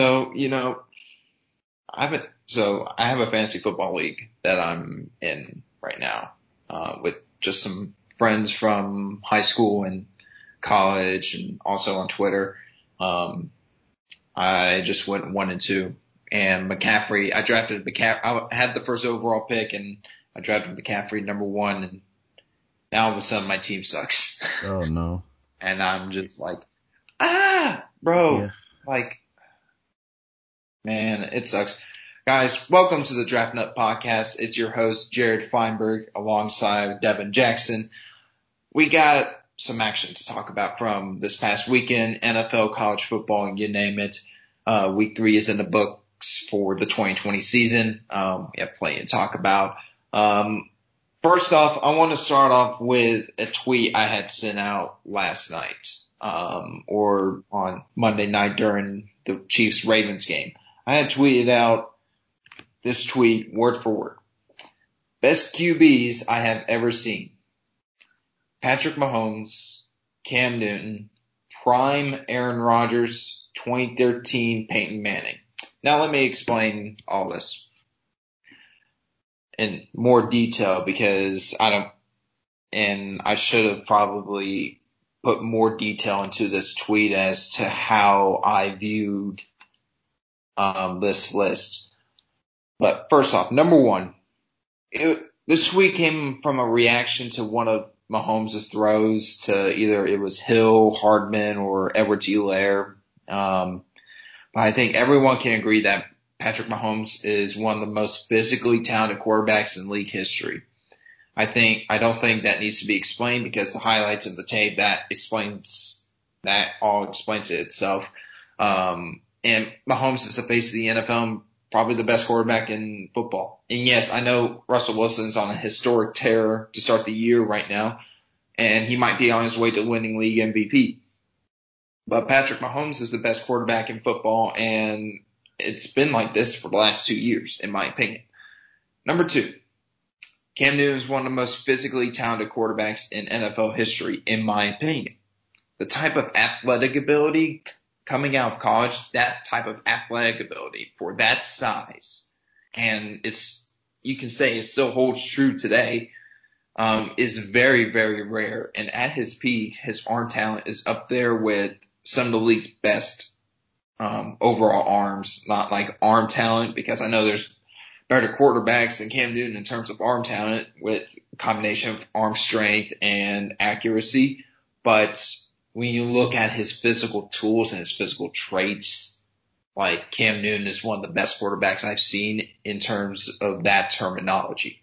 So, you know, I haven't, so I have a fantasy football league that I'm in right now, uh, with just some friends from high school and college and also on Twitter. Um, I just went one and two and McCaffrey, I drafted McCaffrey, I had the first overall pick and I drafted McCaffrey number one and now all of a sudden my team sucks. Oh no. and I'm just like, ah, bro, Yeah. like, man, it sucks. Guys, welcome to the Draft Nut Podcast. It's your host, Jared Feinberg, alongside Devin Jackson. We got some action to talk about from this past weekend, NFL, college football, and you name it. Uh, week three is in the books for the 2020 season. Um, we have plenty to talk about. Um, first off, I want to start off with a tweet I had sent out last night, um, or on Monday night during the Chiefs Ravens game. I had tweeted out this tweet word for word. Best QBs I have ever seen. Patrick Mahomes, Cam Newton, prime Aaron Rodgers, 2013 Peyton Manning. Now let me explain all this in more detail because I don't, and I should have probably put more detail into this tweet as to how I viewed um, this list. But first off, number one, it, this tweet came from a reaction to one of Mahomes' throws to either it was Hill, Hardman, or Edwards-Helaire. Um, but I think everyone can agree that Patrick Mahomes is one of the most physically talented quarterbacks in league history. I think, I don't think that needs to be explained because the highlights of the tape that explains, that all explains it itself. Um, and Mahomes is the face of the NFL and probably the best quarterback in football. And yes, I know Russell Wilson's on a historic tear to start the year right now, and he might be on his way to winning league MVP. But Patrick Mahomes is the best quarterback in football, and it's been like this for the last two years, in my opinion. Number two, Cam Newton is one of the most physically talented quarterbacks in NFL history, in my opinion. The type of athletic ability coming out of college, that type of athletic ability for that size, and it's, you can say it still holds true today, um, is very, very rare. And at his peak, his arm talent is up there with some of the league's best, um, overall arms, not like arm talent, because I know there's better quarterbacks than Cam Newton in terms of arm talent with combination of arm strength and accuracy. But when you look at his physical tools and his physical traits, like Cam Newton is one of the best quarterbacks I've seen in terms of that terminology.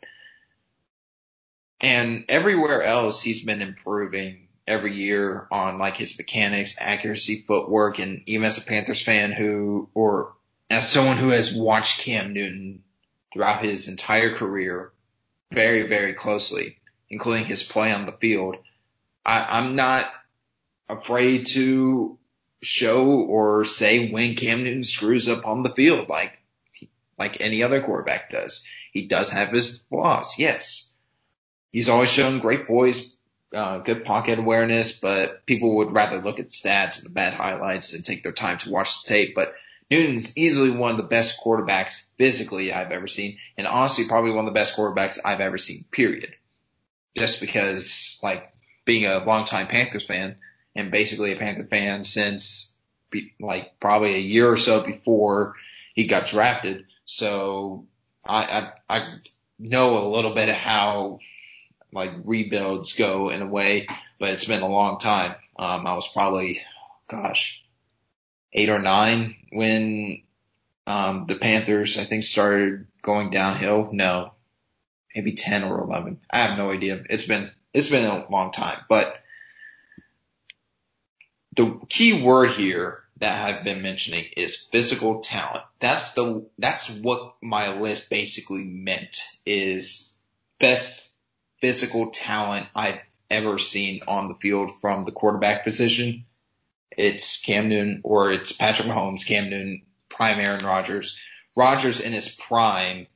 And everywhere else, he's been improving every year on like his mechanics, accuracy, footwork, and even as a Panthers fan who, or as someone who has watched Cam Newton throughout his entire career very, very closely, including his play on the field, I, I'm not afraid to show or say when Cam Newton screws up on the field like like any other quarterback does. He does have his flaws, yes. He's always shown great poise, uh, good pocket awareness, but people would rather look at stats and the bad highlights and take their time to watch the tape. But Newton's easily one of the best quarterbacks physically I've ever seen, and honestly probably one of the best quarterbacks I've ever seen, period. Just because, like, being a longtime Panthers fan, and basically a Panther fan since be, like probably a year or so before he got drafted. So I, I, I know a little bit of how like rebuilds go in a way, but it's been a long time. Um, I was probably, gosh, eight or nine when, um, the Panthers, I think started going downhill. No, maybe 10 or 11. I have no idea. It's been, it's been a long time, but the key word here that I've been mentioning is physical talent. That's the, that's what my list basically meant is best physical talent I've ever seen on the field from the quarterback position. It's Cam Newton or it's Patrick Mahomes, Cam Newton, prime Aaron Rodgers. Rodgers in his prime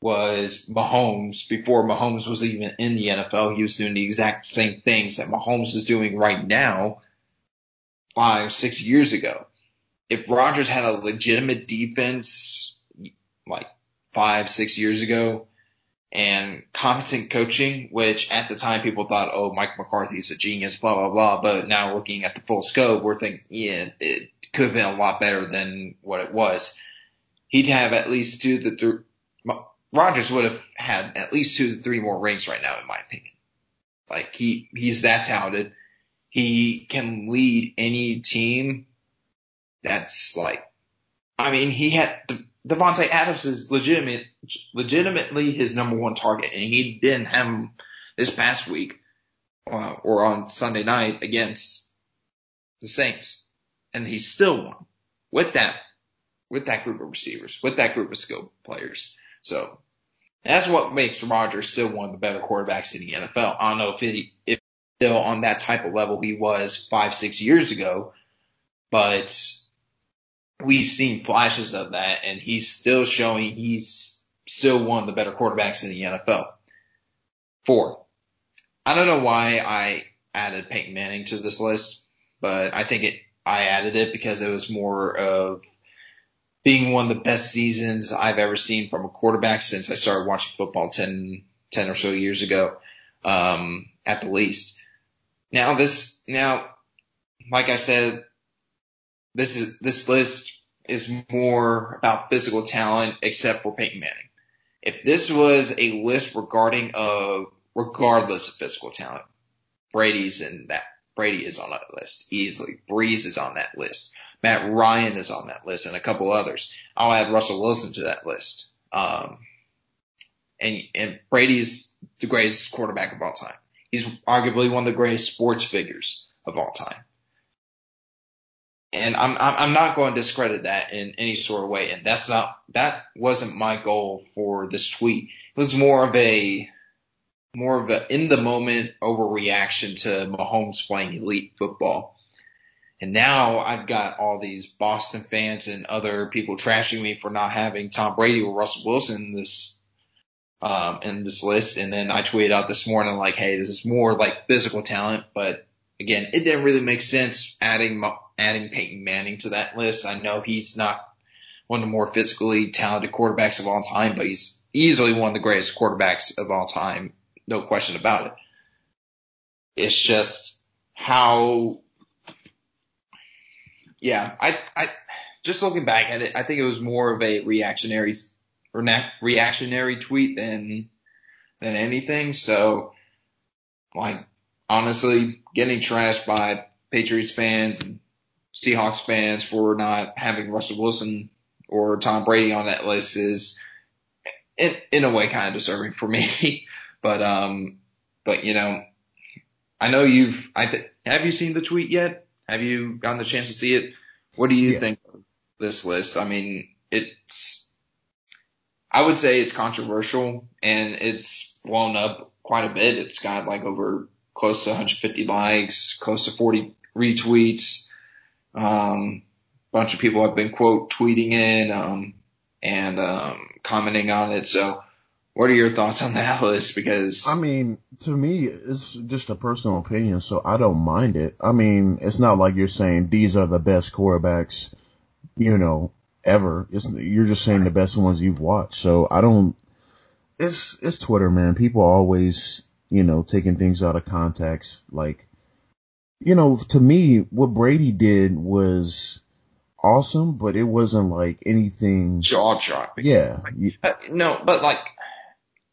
was Mahomes before Mahomes was even in the NFL. He was doing the exact same things that Mahomes is doing right now five, six years ago. if Rodgers had a legitimate defense like five, six years ago and competent coaching, which at the time people thought, oh, Mike McCarthy is a genius, blah, blah, blah. But now looking at the full scope, we're thinking, yeah, it could have been a lot better than what it was. He'd have at least two to three, Rodgers would have had at least two three more rings right now, in my opinion. Like he, he's that talented. He can lead any team that's like, I mean, he had Davante Adams is legitimate, legitimately his number one target, and he didn't have him this past week uh, or on Sunday night against the Saints, and he still won with that with that group of receivers, with that group of skilled players. So that's what makes Rodgers still one of the better quarterbacks in the NFL. I don't know if he if still on that type of level he was five six years ago, but we've seen flashes of that and he's still showing he's still one of the better quarterbacks in the NFL. Four. I don't know why I added Peyton Manning to this list, but I think it, I added it because it was more of being one of the best seasons I've ever seen from a quarterback since I started watching football 10, 10 or so years ago, um, at the least. Now this, now, like I said, this is this list is more about physical talent, except for Peyton Manning. If this was a list regarding of regardless of physical talent, Brady's in that. Brady is on that list easily. Brees is on that list. Matt Ryan is on that list, and a couple others. I'll add Russell Wilson to that list. Um, and and Brady's the greatest quarterback of all time. He's arguably one of the greatest sports figures of all time and I'm, I'm not going to discredit that in any sort of way. And that's not, that wasn't my goal for this tweet. It was more of a, more of a in the moment overreaction to Mahomes playing elite football. And now I've got all these Boston fans and other people trashing me for not having Tom Brady or Russell Wilson this, um, in this list. And then I tweeted out this morning like, Hey, this is more like physical talent, but again, it didn't really make sense adding adding Peyton Manning to that list. I know he's not one of the more physically talented quarterbacks of all time, but he's easily one of the greatest quarterbacks of all time. No question about it. It's just how, yeah, I, I, just looking back at it, I think it was more of a reactionary reactionary tweet than, than anything. So, like, honestly, getting trashed by Patriots fans and Seahawks fans for not having Russell Wilson or Tom Brady on that list is in, in a way kind of disturbing for me. but, um, but you know, I know you've, I th- have you seen the tweet yet? Have you gotten the chance to see it? What do you yeah. think of this list? I mean, it's, I would say it's controversial and it's blown up quite a bit. It's got like over close to 150 likes, close to 40 retweets. Um, bunch of people have been quote tweeting it, um, and, um, commenting on it. So what are your thoughts on that list? Because I mean, to me, it's just a personal opinion, so I don't mind it. I mean, it's not like you're saying these are the best quarterbacks, you know, ever. It's, you're just saying the best ones you've watched. So I don't, it's, it's Twitter, man. People always, you know, taking things out of context. Like, you know, to me, what Brady did was awesome, but it wasn't like anything jaw dropping. Yeah. Uh, no, but like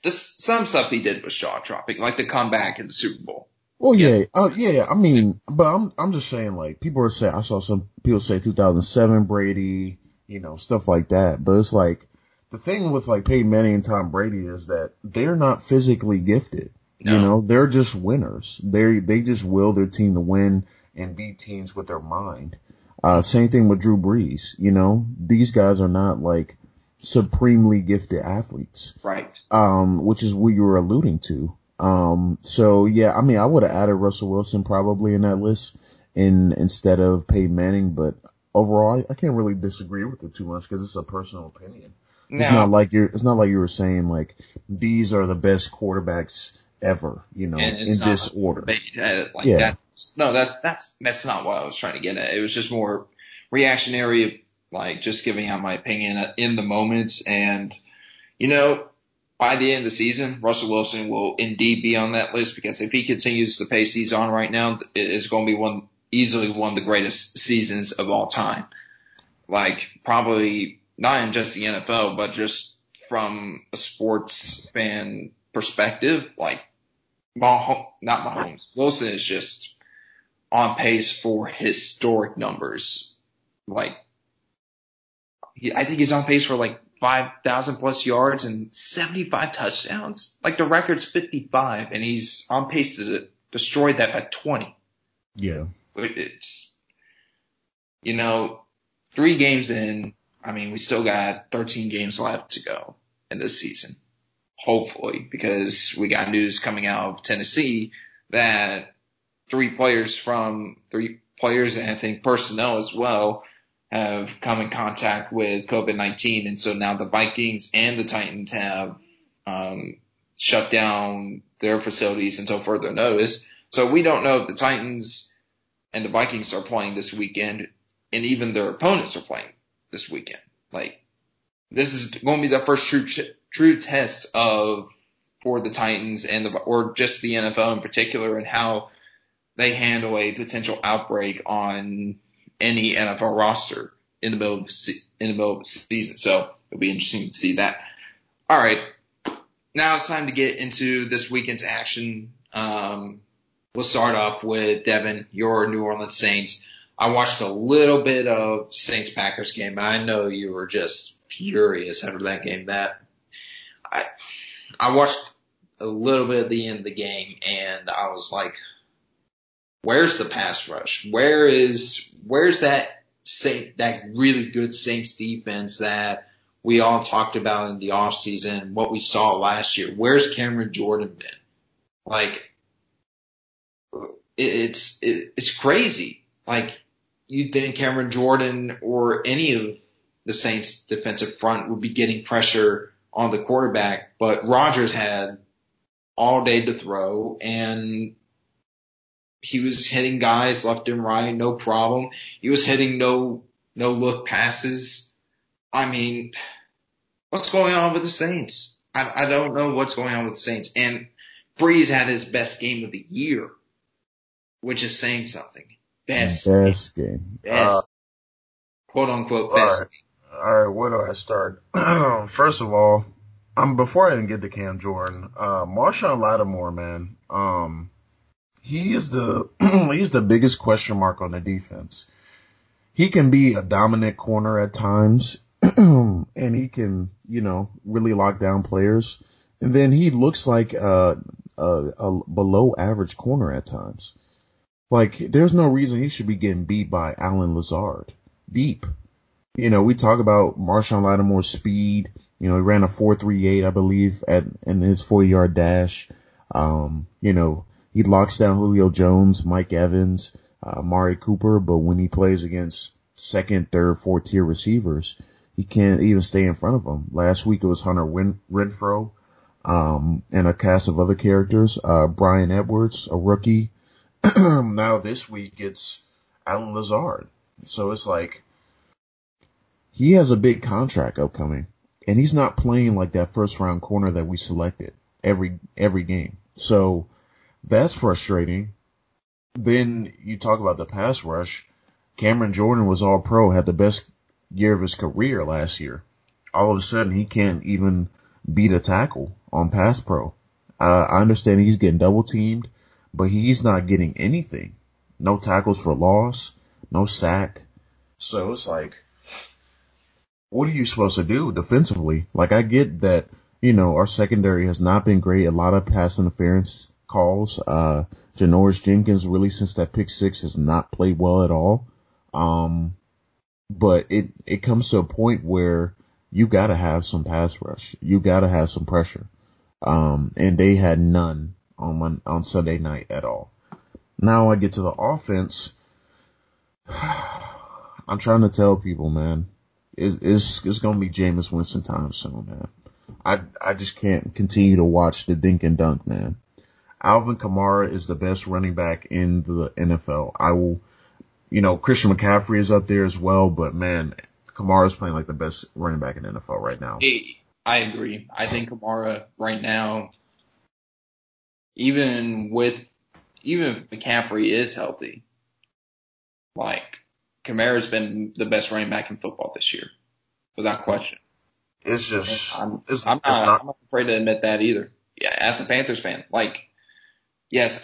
this, some stuff he did was jaw dropping, like the comeback in the Super Bowl. Well, yeah, yeah, uh, yeah. I mean, but I'm I'm just saying, like people are saying, I saw some people say 2007 Brady, you know, stuff like that. But it's like the thing with like Peyton Manning and Tom Brady is that they're not physically gifted. No. You know, they're just winners. They they just will their team to win and beat teams with their mind. Uh, same thing with Drew Brees. You know, these guys are not like supremely gifted athletes. Right. Um, which is what you were alluding to. Um, so yeah, I mean, I would have added Russell Wilson probably in that list in, instead of Peyton Manning, but overall, I, I can't really disagree with it too much because it's a personal opinion. Now, it's not like you're, it's not like you were saying like, these are the best quarterbacks ever, you know, in this order. Uh, like yeah. That, no, that's, that's, that's not what I was trying to get at. It was just more reactionary, like just giving out my opinion in the moments. And, you know, by the end of the season, Russell Wilson will indeed be on that list because if he continues the pace he's on right now, it is going to be one, easily one of the greatest seasons of all time. Like probably not in just the NFL, but just from a sports fan perspective, like Mahomes, not Mahomes, Wilson is just on pace for historic numbers. Like, I think he's on pace for like 5,000 plus yards and 75 touchdowns. Like the record's 55 and he's on pace to destroy that by 20. Yeah. It's, you know, three games in, I mean, we still got 13 games left to go in this season. Hopefully, because we got news coming out of Tennessee that three players from three players and I think personnel as well have come in contact with COVID-19. And so now the Vikings and the Titans have, um, shut down their facilities until further notice. So we don't know if the Titans and the Vikings are playing this weekend and even their opponents are playing this weekend. Like this is going to be the first true, true test of for the Titans and the, or just the NFL in particular and how they handle a potential outbreak on any NFL roster in the middle of, in the middle of the season. So it'll be interesting to see that. All right. Now it's time to get into this weekend's action. Um, we'll start off with Devin, your New Orleans Saints. I watched a little bit of Saints Packers game. I know you were just furious after that game. That I I watched a little bit of the end of the game and I was like, where's the pass rush? Where is where's that Saint that really good Saints defense that we all talked about in the off season, what we saw last year? Where's Cameron Jordan been? Like it's it, it's crazy. Like you'd think Cameron Jordan or any of the Saints defensive front would be getting pressure on the quarterback, but Rodgers had all day to throw and he was hitting guys left and right, no problem. He was hitting no, no look passes. I mean, what's going on with the Saints? I, I don't know what's going on with the Saints. And Brees had his best game of the year, which is saying something. Best. Best game. Best. Uh, quote unquote best. All right. all right, where do I start? First of all, um, before I even get to Cam Jordan, uh, Marshon Lattimore, man, um, he is the, he's the biggest question mark on the defense. He can be a dominant corner at times, and he can, you know, really lock down players. And then he looks like a, a, a below average corner at times. Like, there's no reason he should be getting beat by Allen Lazard. Deep. You know, we talk about Marshon Lattimore's speed. You know, he ran a 4.38, I believe, at, in his four yard dash. Um, you know, he locks down Julio Jones, Mike Evans, uh, Amari Cooper, but when he plays against second, third, fourth tier receivers, he can't even stay in front of them. Last week it was Hunter Win- Renfrow, um, and a cast of other characters, uh, Bryan Edwards, a rookie, now this week it's Allen Lazard. So it's like he has a big contract upcoming and he's not playing like that first round corner that we selected every every game. So that's frustrating. Then you talk about the pass rush. Cameron Jordan was all pro, had the best year of his career last year. All of a sudden he can't even beat a tackle on pass pro. Uh, I understand he's getting double teamed but he's not getting anything. No tackles for loss, no sack. So it's like, what are you supposed to do defensively? Like I get that, you know, our secondary has not been great. A lot of pass interference calls. Uh, Janoris Jenkins really since that pick six has not played well at all. Um, but it, it comes to a point where you gotta have some pass rush. You gotta have some pressure. Um, and they had none on on Sunday night at all. Now I get to the offense. I'm trying to tell people, man, it's, it's, it's going to be Jameis Winston time soon, man. I, I just can't continue to watch the dink and dunk, man. Alvin Kamara is the best running back in the NFL. I will, you know, Christian McCaffrey is up there as well, but man, Kamara is playing like the best running back in the NFL right now. I agree. I think Kamara right now, even with, even if McCaffrey is healthy, like Kamara's been the best running back in football this year, without question. It's just, I'm, it's, I'm, it's not, not, I'm not afraid to admit that either. Yeah, as a Panthers fan, like, yes,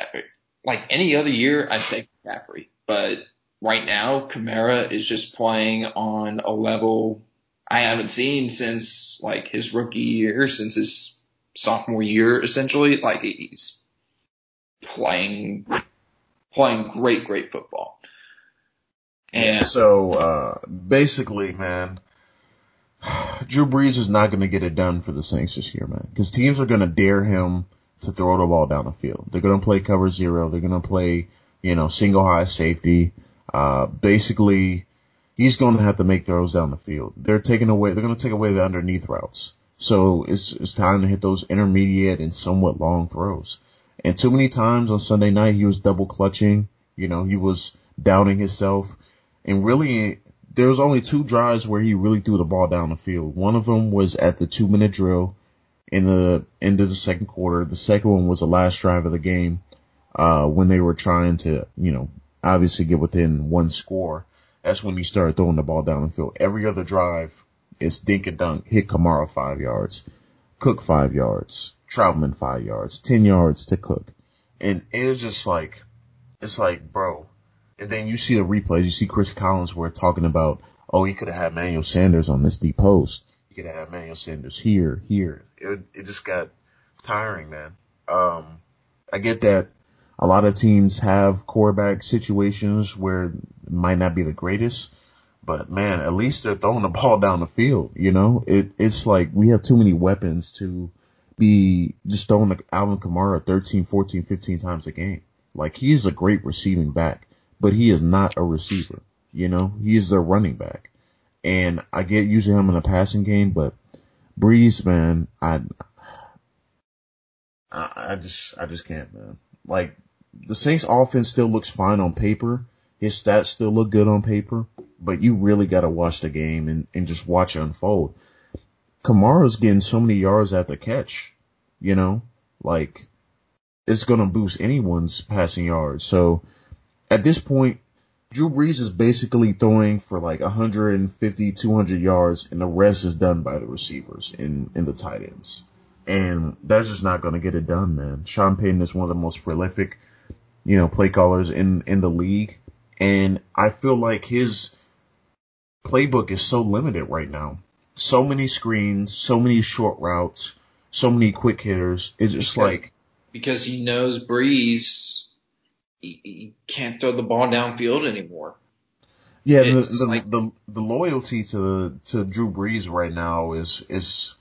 like any other year, I'd take McCaffrey, but right now, Kamara is just playing on a level I haven't seen since like his rookie year, since his sophomore year, essentially. Like he's playing, playing great, great football. And so, uh, basically, man, Drew Brees is not going to get it done for the Saints this year, man, because teams are going to dare him to throw the ball down the field. They're going to play cover zero. They're going to play, you know, single high safety. Uh, basically, he's going to have to make throws down the field. They're taking away, they're going to take away the underneath routes. So it's, it's time to hit those intermediate and somewhat long throws. And too many times on Sunday night, he was double clutching. You know, he was doubting himself. And really, there was only two drives where he really threw the ball down the field. One of them was at the two minute drill in the end of the second quarter. The second one was the last drive of the game, uh, when they were trying to, you know, obviously get within one score. That's when he started throwing the ball down the field. Every other drive is dink and dunk, hit Kamara five yards, Cook five yards, Trautman five yards, ten yards to Cook. And it was just like, it's like, bro. And then you see the replays, you see Chris Collinsworth talking about, oh, he could have had Emmanuel Sanders on this deep post. He could have had Emmanuel Sanders here, here. It, it just got tiring, man. Um, I get that a lot of teams have quarterback situations where might not be the greatest, but man, at least they're throwing the ball down the field. You know, it, it's like we have too many weapons to be just throwing Alvin Kamara 13, 14, 15 times a game. Like he's a great receiving back, but he is not a receiver. You know, he is a running back. And I get using him in the passing game, but Brees, man, I, I just, I just can't, man. Like the Saints offense still looks fine on paper. His stats still look good on paper, but you really got to watch the game and, and just watch it unfold. Kamara's getting so many yards at the catch, you know, like it's going to boost anyone's passing yards. So at this point, Drew Brees is basically throwing for like 150, 200 yards and the rest is done by the receivers in, in the tight ends. And that's just not going to get it done, man. Sean Payton is one of the most prolific you know, play callers in, in the league. And I feel like his playbook is so limited right now. So many screens, so many short routes, so many quick hitters. It's just because, like because he knows Brees, he, he can't throw the ball downfield anymore. Yeah, the, the, like, the the loyalty to to Drew Brees right now is is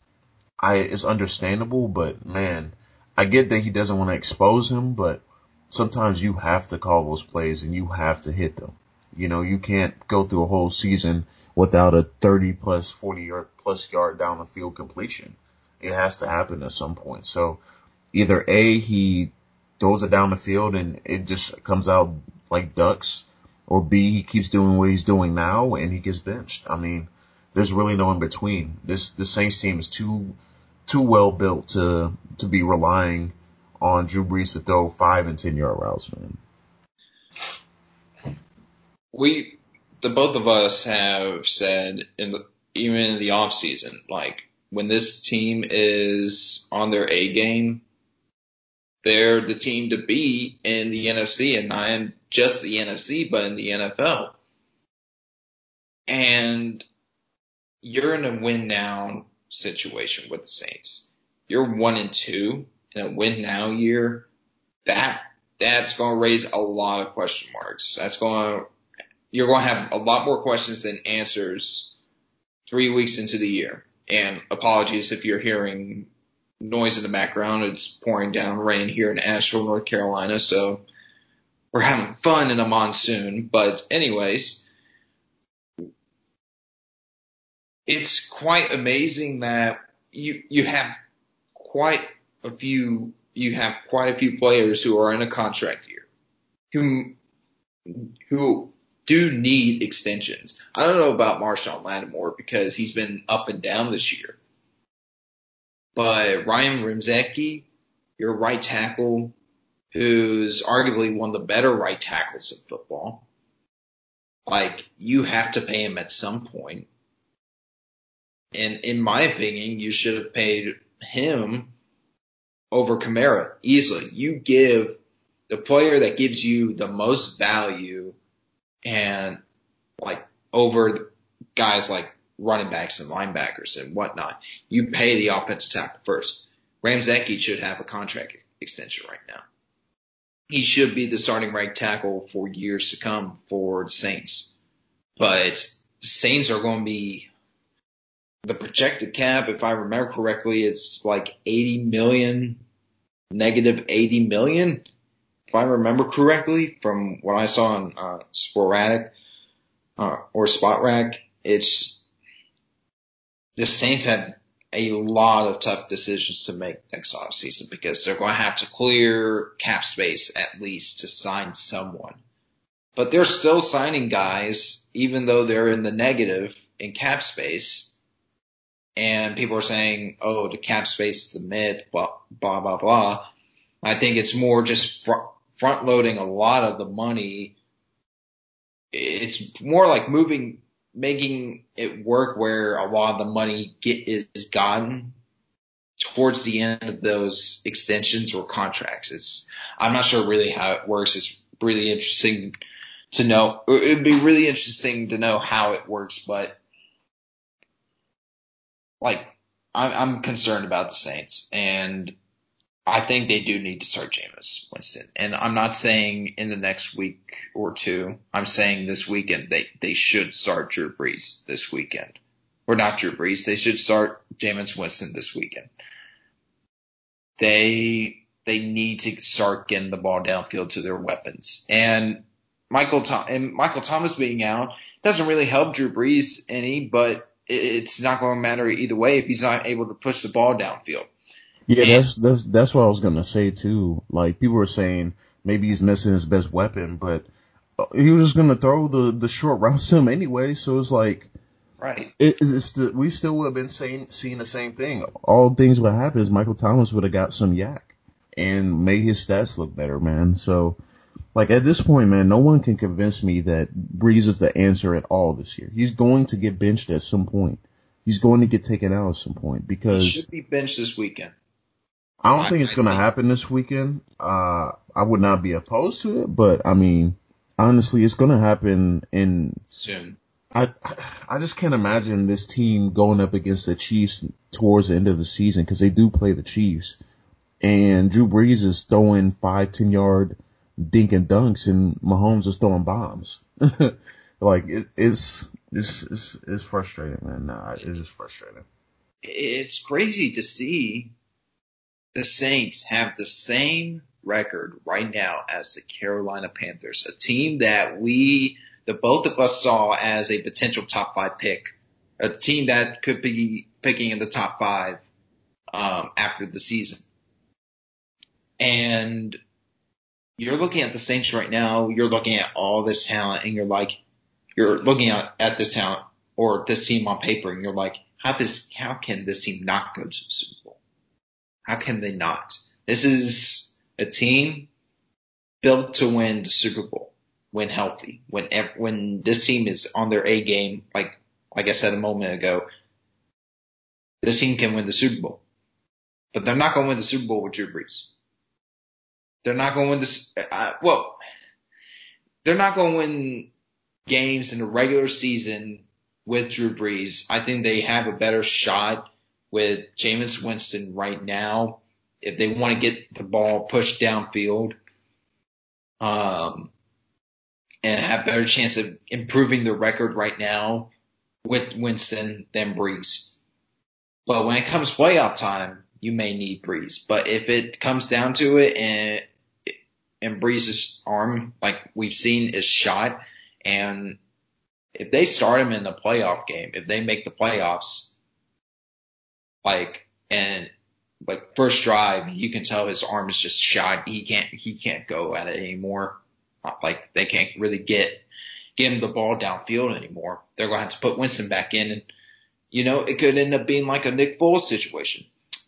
I is understandable, but man, I get that he doesn't want to expose him, but sometimes you have to call those plays and you have to hit them. You know, you can't go through a whole season without a 30 plus 40 yard plus yard down the field completion. It has to happen at some point. So either A, he throws it down the field and it just comes out like ducks or B, he keeps doing what he's doing now and he gets benched. I mean, there's really no in between. This, the Saints team is too, too well built to, to be relying on Drew Brees to throw five and ten yard routes, man. We, the both of us have said in the, even in the off season, like when this team is on their A game, they're the team to be in the NFC and not in just the NFC, but in the NFL. And you're in a win now situation with the Saints. You're one and two in a win now year, that that's going to raise a lot of question marks. That's going to you're going to have a lot more questions than answers three weeks into the year. And apologies if you're hearing noise in the background. It's pouring down rain here in Asheville, North Carolina. So we're having fun in a monsoon. But anyways, it's quite amazing that you, you have quite a few, you have quite a few players who are in a contract year, who, who do need extensions. I don't know about Marshon Lattimore because he's been up and down this year. But Ryan Ramczyk, your right tackle, who's arguably one of the better right tackles in football, like you have to pay him at some point. And in my opinion, you should have paid him over Kamara easily. You give the player that gives you the most value and like over guys like running backs and linebackers and whatnot. You pay the offensive tackle first. Ramczyk should have a contract extension right now. He should be the starting right tackle for years to come for the Saints. But Saints are going to be the projected cap, if I remember correctly, it's like 80 million, negative 80 million, if I remember correctly from what I saw on uh, Sporadic uh, or Spotrac. It's the Saints have a lot of tough decisions to make next offseason because they're going to have to clear cap space at least to sign someone. But they're still signing guys, even though they're in the negative in cap space. And people are saying, oh, the cap space is the myth, blah, blah, blah, blah. I think it's more just fr- front loading a lot of the money. It's more like moving making it work where a lot of the money get is gotten towards the end of those extensions or contracts. It's I'm not sure really how it works. It's really interesting to know. It'd be really interesting to know how it works, but like I'm, I'm concerned about the Saints and I think they do need to start Jameis Winston. And I'm not saying in the next week or two. I'm saying this weekend they, they should start Drew Brees this weekend. Or not Drew Brees. They should start Jameis Winston this weekend. They, they need to start getting the ball downfield to their weapons. And Michael Tom, and Michael Thomas being out doesn't really help Drew Brees any, but it's not going to matter either way if he's not able to push the ball downfield. Yeah, that's that's that's what I was gonna say too. Like people were saying maybe he's missing his best weapon, but uh, he was just gonna throw the the short routes to him anyway. So it's like, right? It, it's the, we still would have been saying seeing the same thing. All things would happen is Michael Thomas would have got some YAC and made his stats look better, man. So. Like at this point, man, no one can convince me that Brees is the answer at all this year. He's going to get benched at some point. He's going to get taken out at some point because he should be benched this weekend. I don't think it's going to happen this weekend. Uh, I would not be opposed to it, but I mean, honestly, it's going to happen in soon. I I just can't imagine this team going up against the Chiefs towards the end of the season because they do play the Chiefs, and Drew Brees is throwing five ten yard dink and dunks, and Mahomes is throwing bombs. like it, it's, it's it's it's frustrating, man. Nah, it's just frustrating. It's crazy to see the Saints have the same record right now as the Carolina Panthers, a team that we, the both of us saw as a potential top five pick, a team that could be picking in the top five um, after the season. And you're looking at the Saints right now, you're looking at all this talent and you're like, you're looking at, at this talent or this team on paper and you're like, how this, how can this team not go to the Super Bowl? How can they not? This is a team built to win the Super Bowl when healthy. When when this team is on their A game, like like I said a moment ago, this team can win the Super Bowl. But they're not going to win the Super Bowl with Drew Brees. They're not going to win this. Uh, well, they're not going to win games in the regular season with Drew Brees. I think they have a better shot with Jameis Winston right now if they want to get the ball pushed downfield, um, and have better chance of improving the record right now with Winston than Brees. But when it comes playoff time, you may need Brees. But if it comes down to it and and Brees' arm, like we've seen, is shot, and if they start him in the playoff game, if they make the playoffs, like, and like first drive, you can tell his arm is just shot. He can't, he can't go at it anymore. Like they can't really get get him the ball downfield anymore. They're going to have to put Winston back in and, you know, it could end up being like a Nick Foles situation.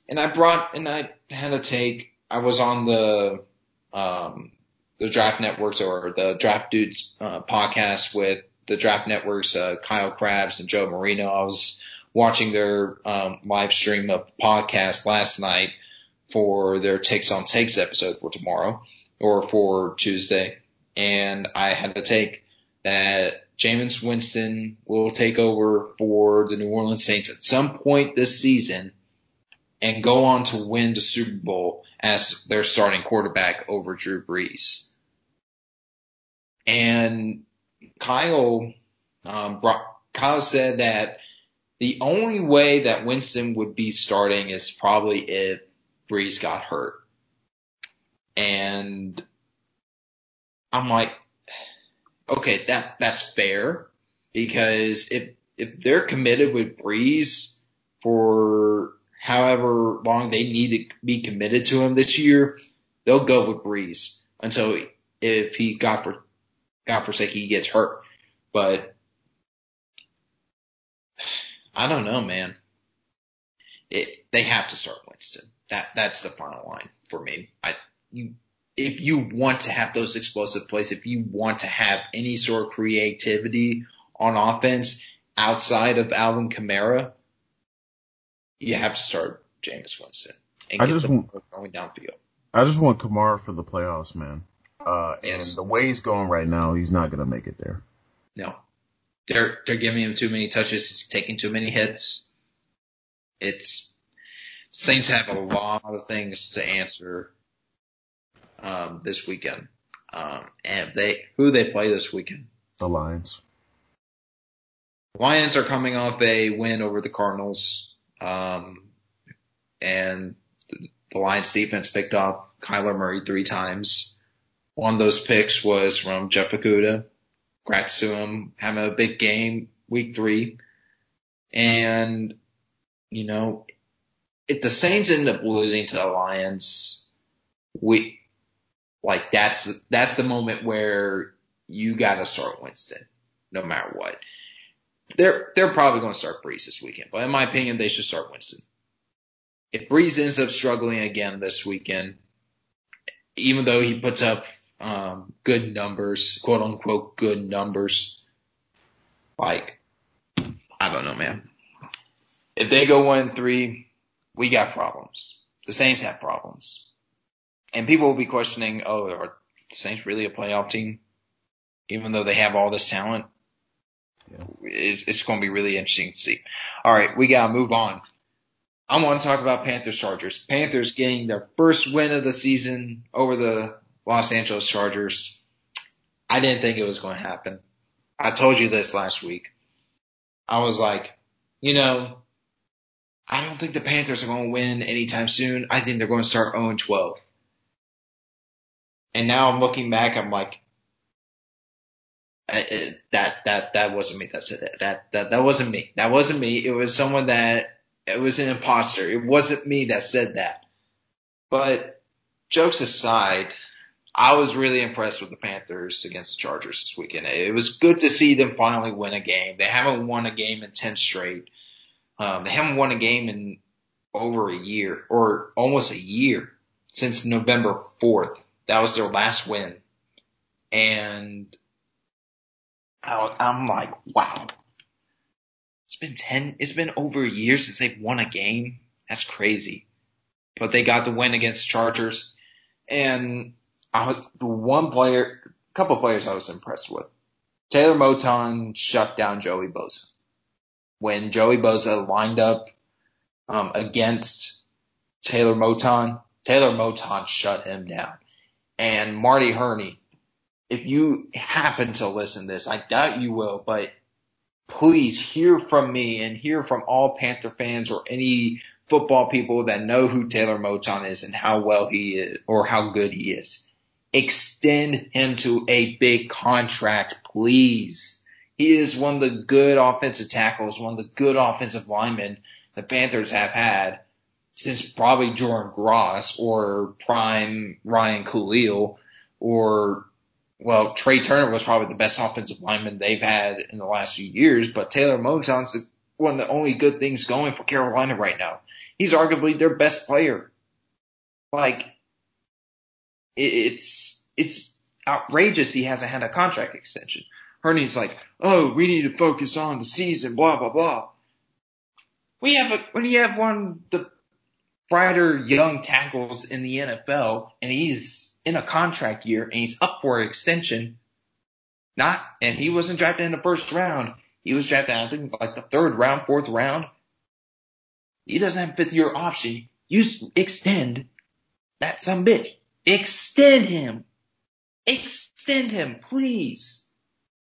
And I brought, and I had to take, I was on the, um, the draft networks or the draft dudes, uh, podcast with the draft networks, uh, Kyle Crabbs and Joe Marino. I was watching their, um, live stream of podcast last night for their takes on takes episode for tomorrow or for Tuesday. And I had to take that Jameis Winston will take over for the New Orleans Saints at some point this season and go on to win the Super Bowl as their starting quarterback over Drew Brees. And Kyle, um, Kyle said that the only way that Winston would be starting is probably if Brees got hurt. And I'm like, okay, that, that's fair because if, if they're committed with Brees for however long they need to be committed to him this year, they'll go with Brees until if he got for, God forsake he gets hurt. But I don't know, man. It, they have to start Winston. That, that's the final line for me. I, you, if you want to have those explosive plays, if you want to have any sort of creativity on offense outside of Alvin Kamara, you have to start Jameis Winston and I just want, going downfield. I just want Kamara for the playoffs, man. Uh, yes. and the way he's going right now, he's not going to make it there. No, they're they're giving him too many touches. He's taking too many hits. It's Saints have a lot of things to answer um, this weekend. Um, and they who they play this weekend? The Lions. Lions are coming off a win over the Cardinals, um, and the Lions defense picked off Kyler Murray three times. One of those picks was from Jeff Okudah. Congrats to him having a big game week three. And, you know, if the Saints end up losing to the Lions, we, like that's, that's the moment where you gotta start Winston, no matter what. They're, they're probably to start Brees this weekend, but in my opinion, they should start Winston. If Brees ends up struggling again this weekend, even though he puts up um, good numbers, quote unquote good numbers. Like, I don't know, man. If they go one and three, we got problems. The Saints have problems. And people will be questioning, oh, are the Saints really a playoff team? Even though they have all this talent? Yeah. It's, it's going to be really interesting to see. All right, we got to move on. I want to talk about Panthers Chargers. Panthers getting their first win of the season over the Los Angeles Chargers. I didn't think it was going to happen. I told you this last week. I was like, you know, I don't think the Panthers are going to win anytime soon. I think they're going to start 0 12. And now I'm looking back, I'm like, eh, eh, that that that wasn't me. That's it. That that that wasn't me. That wasn't me. It was someone that it was an imposter. It wasn't me that said that. But jokes aside, I was really impressed with the Panthers against the Chargers this weekend. It was good to see them finally win a game. They haven't won a game in 10 straight. Um, they haven't won a game in over a year or almost a year since November 4th. That was their last win. And I'm like, wow. It's been 10, it's been over a year since they've won a game. That's crazy. But they got the win against Chargers. And I was, the one player, a couple players I was impressed with. Taylor Moton shut down Joey Bosa. When Joey Bosa lined up um, against Taylor Moton, Taylor Moton shut him down. And Marty Hurney, if you happen to listen to this, I doubt you will, but please hear from me and hear from all Panther fans or any football people that know who Taylor Moton is and how well he is or how good he is extend him to a big contract, please. He is one of the good offensive tackles, one of the good offensive linemen the Panthers have had since probably Jordan Gross or prime Ryan Kalil or well, Trai Turner was probably the best offensive lineman they've had in the last few years, but Taylor Moton's one of the only good things going for Carolina right now. He's arguably their best player. Like, it's, it's outrageous he hasn't had a contract extension. Hurney's like, oh, we need to focus on the season, blah, blah, blah. We have a, when you have one of the brighter young tackles in the NFL and he's in a contract year and he's up for an extension, not, and he wasn't drafted in the first round. He was drafted, I think, like the third round, fourth round. He doesn't have fifth year option. You extend that some bitch. Extend him. Extend him, please.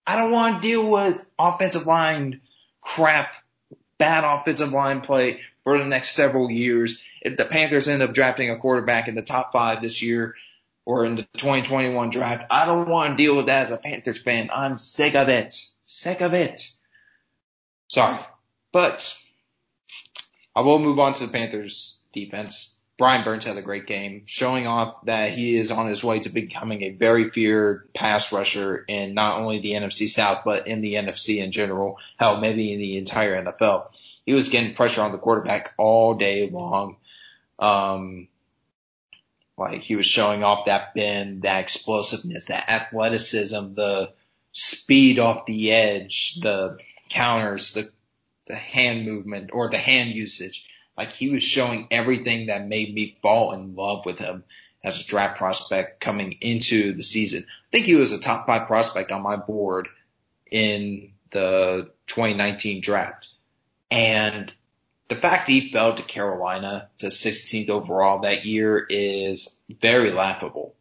I don't want to deal with offensive line crap, bad offensive line play for the next several years. If the Panthers end up drafting a quarterback in the top five this year or in the 2021 draft, I don't want to deal with that as a Panthers fan. I'm sick of it. Sick of it. Sorry. But I will move on to the Panthers defense. Brian Burns had a great game, showing off that he is on his way to becoming a very feared pass rusher in not only the NFC South, but in the NFC in general. Hell, maybe in the entire NFL. He was getting pressure on the quarterback all day long. Um, like he was showing off that bend, that explosiveness, that athleticism, the speed off the edge, the counters, the the hand movement or the hand usage. Like he was showing everything that made me fall in love with him as a draft prospect coming into the season. I think he was a top five prospect on my board in the 2019 draft. And the fact he fell to Carolina to 16th overall that year is very laughable.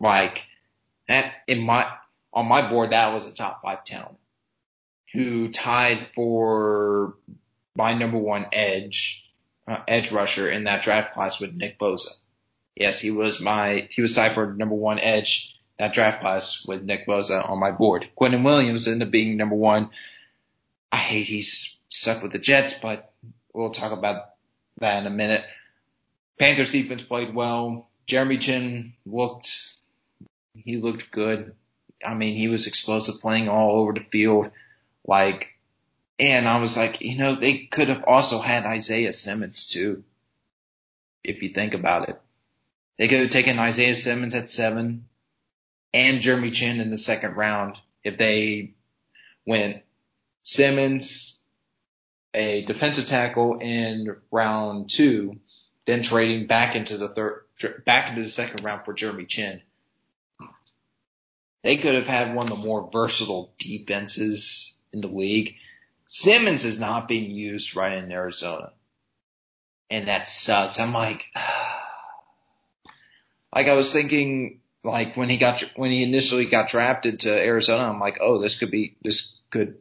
Like, that in my, on my board, that was a top five talent who tied for my number one edge, uh, edge rusher in that draft class with Nick Bosa. Yes, he was my, he was for number one edge that draft class with Nick Bosa on my board. Quinnen Williams ended up being number one. I hate he's stuck with the Jets, but we'll talk about that in a minute. Panthers defense played well. Jeremy Chinn looked, he looked good. I mean, he was explosive playing all over the field. Like, and I was like, you know, they could have also had Isaiah Simmons too. If you think about it, they could have taken Isaiah Simmons at seven and Jeremy Chinn in the second round if they went Simmons, a defensive tackle in round two, then trading back into the third, back into the second round for Jeremy Chinn. They could have had one of the more versatile defenses in the league. Simmons is not being used right in Arizona. And that sucks. I'm like, like I was thinking, like when he got, when he initially got drafted to Arizona, I'm like, oh, this could be, this could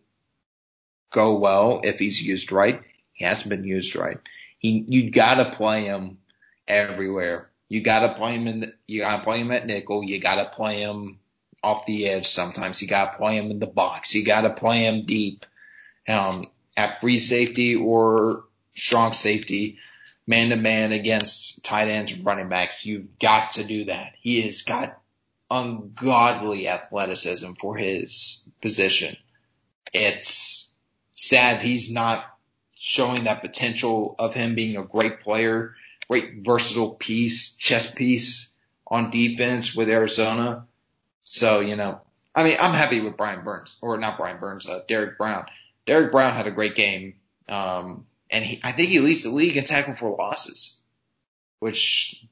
go well if he's used right. He hasn't been used right. He, you gotta play him everywhere. You gotta play him in, the, you gotta play him at nickel. You gotta play him off the edge sometimes. You got to play him in the box. You got to play him deep um, at free safety or strong safety, man to man against tight ends and running backs. You've got to do that. He has got ungodly athleticism for his position. It's sad he's not showing that potential of him being a great player, great versatile piece, chess piece on defense with Arizona. So, you know, I mean, I'm happy with Brian Burns, or not Brian Burns, uh, Derrick Brown. Derrick Brown had a great game. Um, and he, I think he leads the league in tackle for losses, which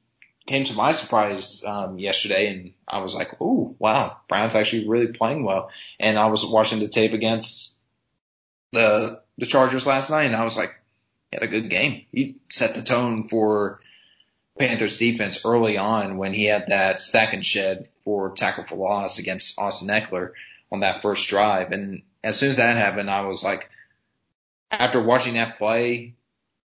came to my surprise, um, yesterday. And I was like, oh, wow, Brown's actually really playing well. And I was watching the tape against the, the Chargers last night and I was like, he had a good game. He set the tone for Panthers defense early on when he had that stack and shed for tackle for loss against Austin Ekeler on that first drive. And as soon as that happened, I was like, after watching that play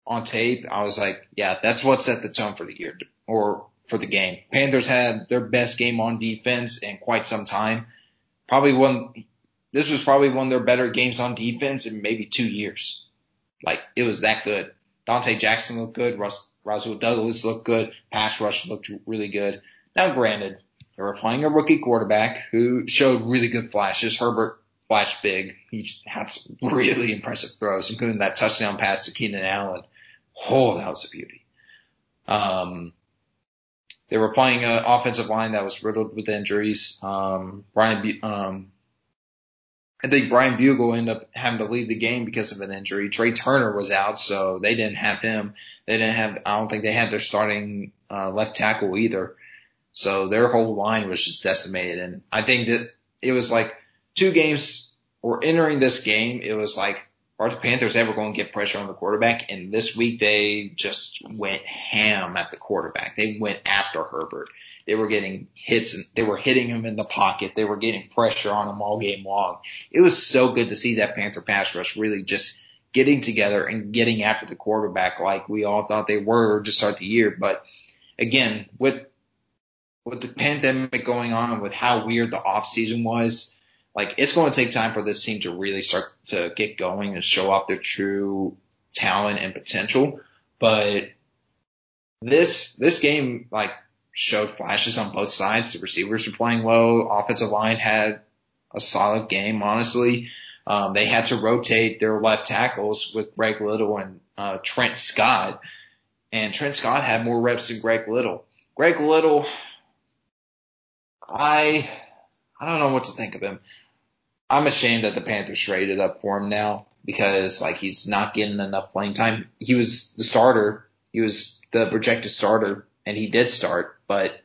on tape, I was like, yeah, that's what set the tone for the year or for the game. Panthers had their best game on defense in quite some time. Probably one, this was probably one of their better games on defense in maybe two years. Like it was that good. Donte Jackson looked good. Russ, Rasul Douglas looked good. Pass rush looked really good. Now granted, They were playing a rookie quarterback who showed really good flashes. Herbert flashed big. He had some really impressive throws, including that touchdown pass to Keenan Allen. Oh, that was a beauty. Um, they were playing an offensive line that was riddled with injuries. Um, Brian, um, I think Bryan Bulaga ended up having to leave the game because of an injury. Trai Turner was out, so they didn't have him. They didn't have, I don't think they had their starting, uh, left tackle either. So their whole line was just decimated. And I think that it was like two games or entering this game, it was like, are the Panthers ever going to get pressure on the quarterback? And this week they just went ham at the quarterback. They went after Herbert. They were getting hits and they were hitting him in the pocket. They were getting pressure on him all game long. It was so good to see that Panther pass rush really just getting together and getting after the quarterback like we all thought they were to start the year. But again, with with the pandemic going on, with how weird the off season was, like it's going to take time for this team to really start to get going and show off their true talent and potential. But this this game like showed flashes on both sides. The receivers were playing low. Offensive line had a solid game, honestly. Um, they had to rotate their left tackles with Greg Little and uh, Trent Scott, and Trent Scott had more reps than Greg Little. Greg Little, I I don't know what to think of him. I'm ashamed that the Panthers traded up for him now because like he's not getting enough playing time. He was the starter. He was the projected starter and he did start, but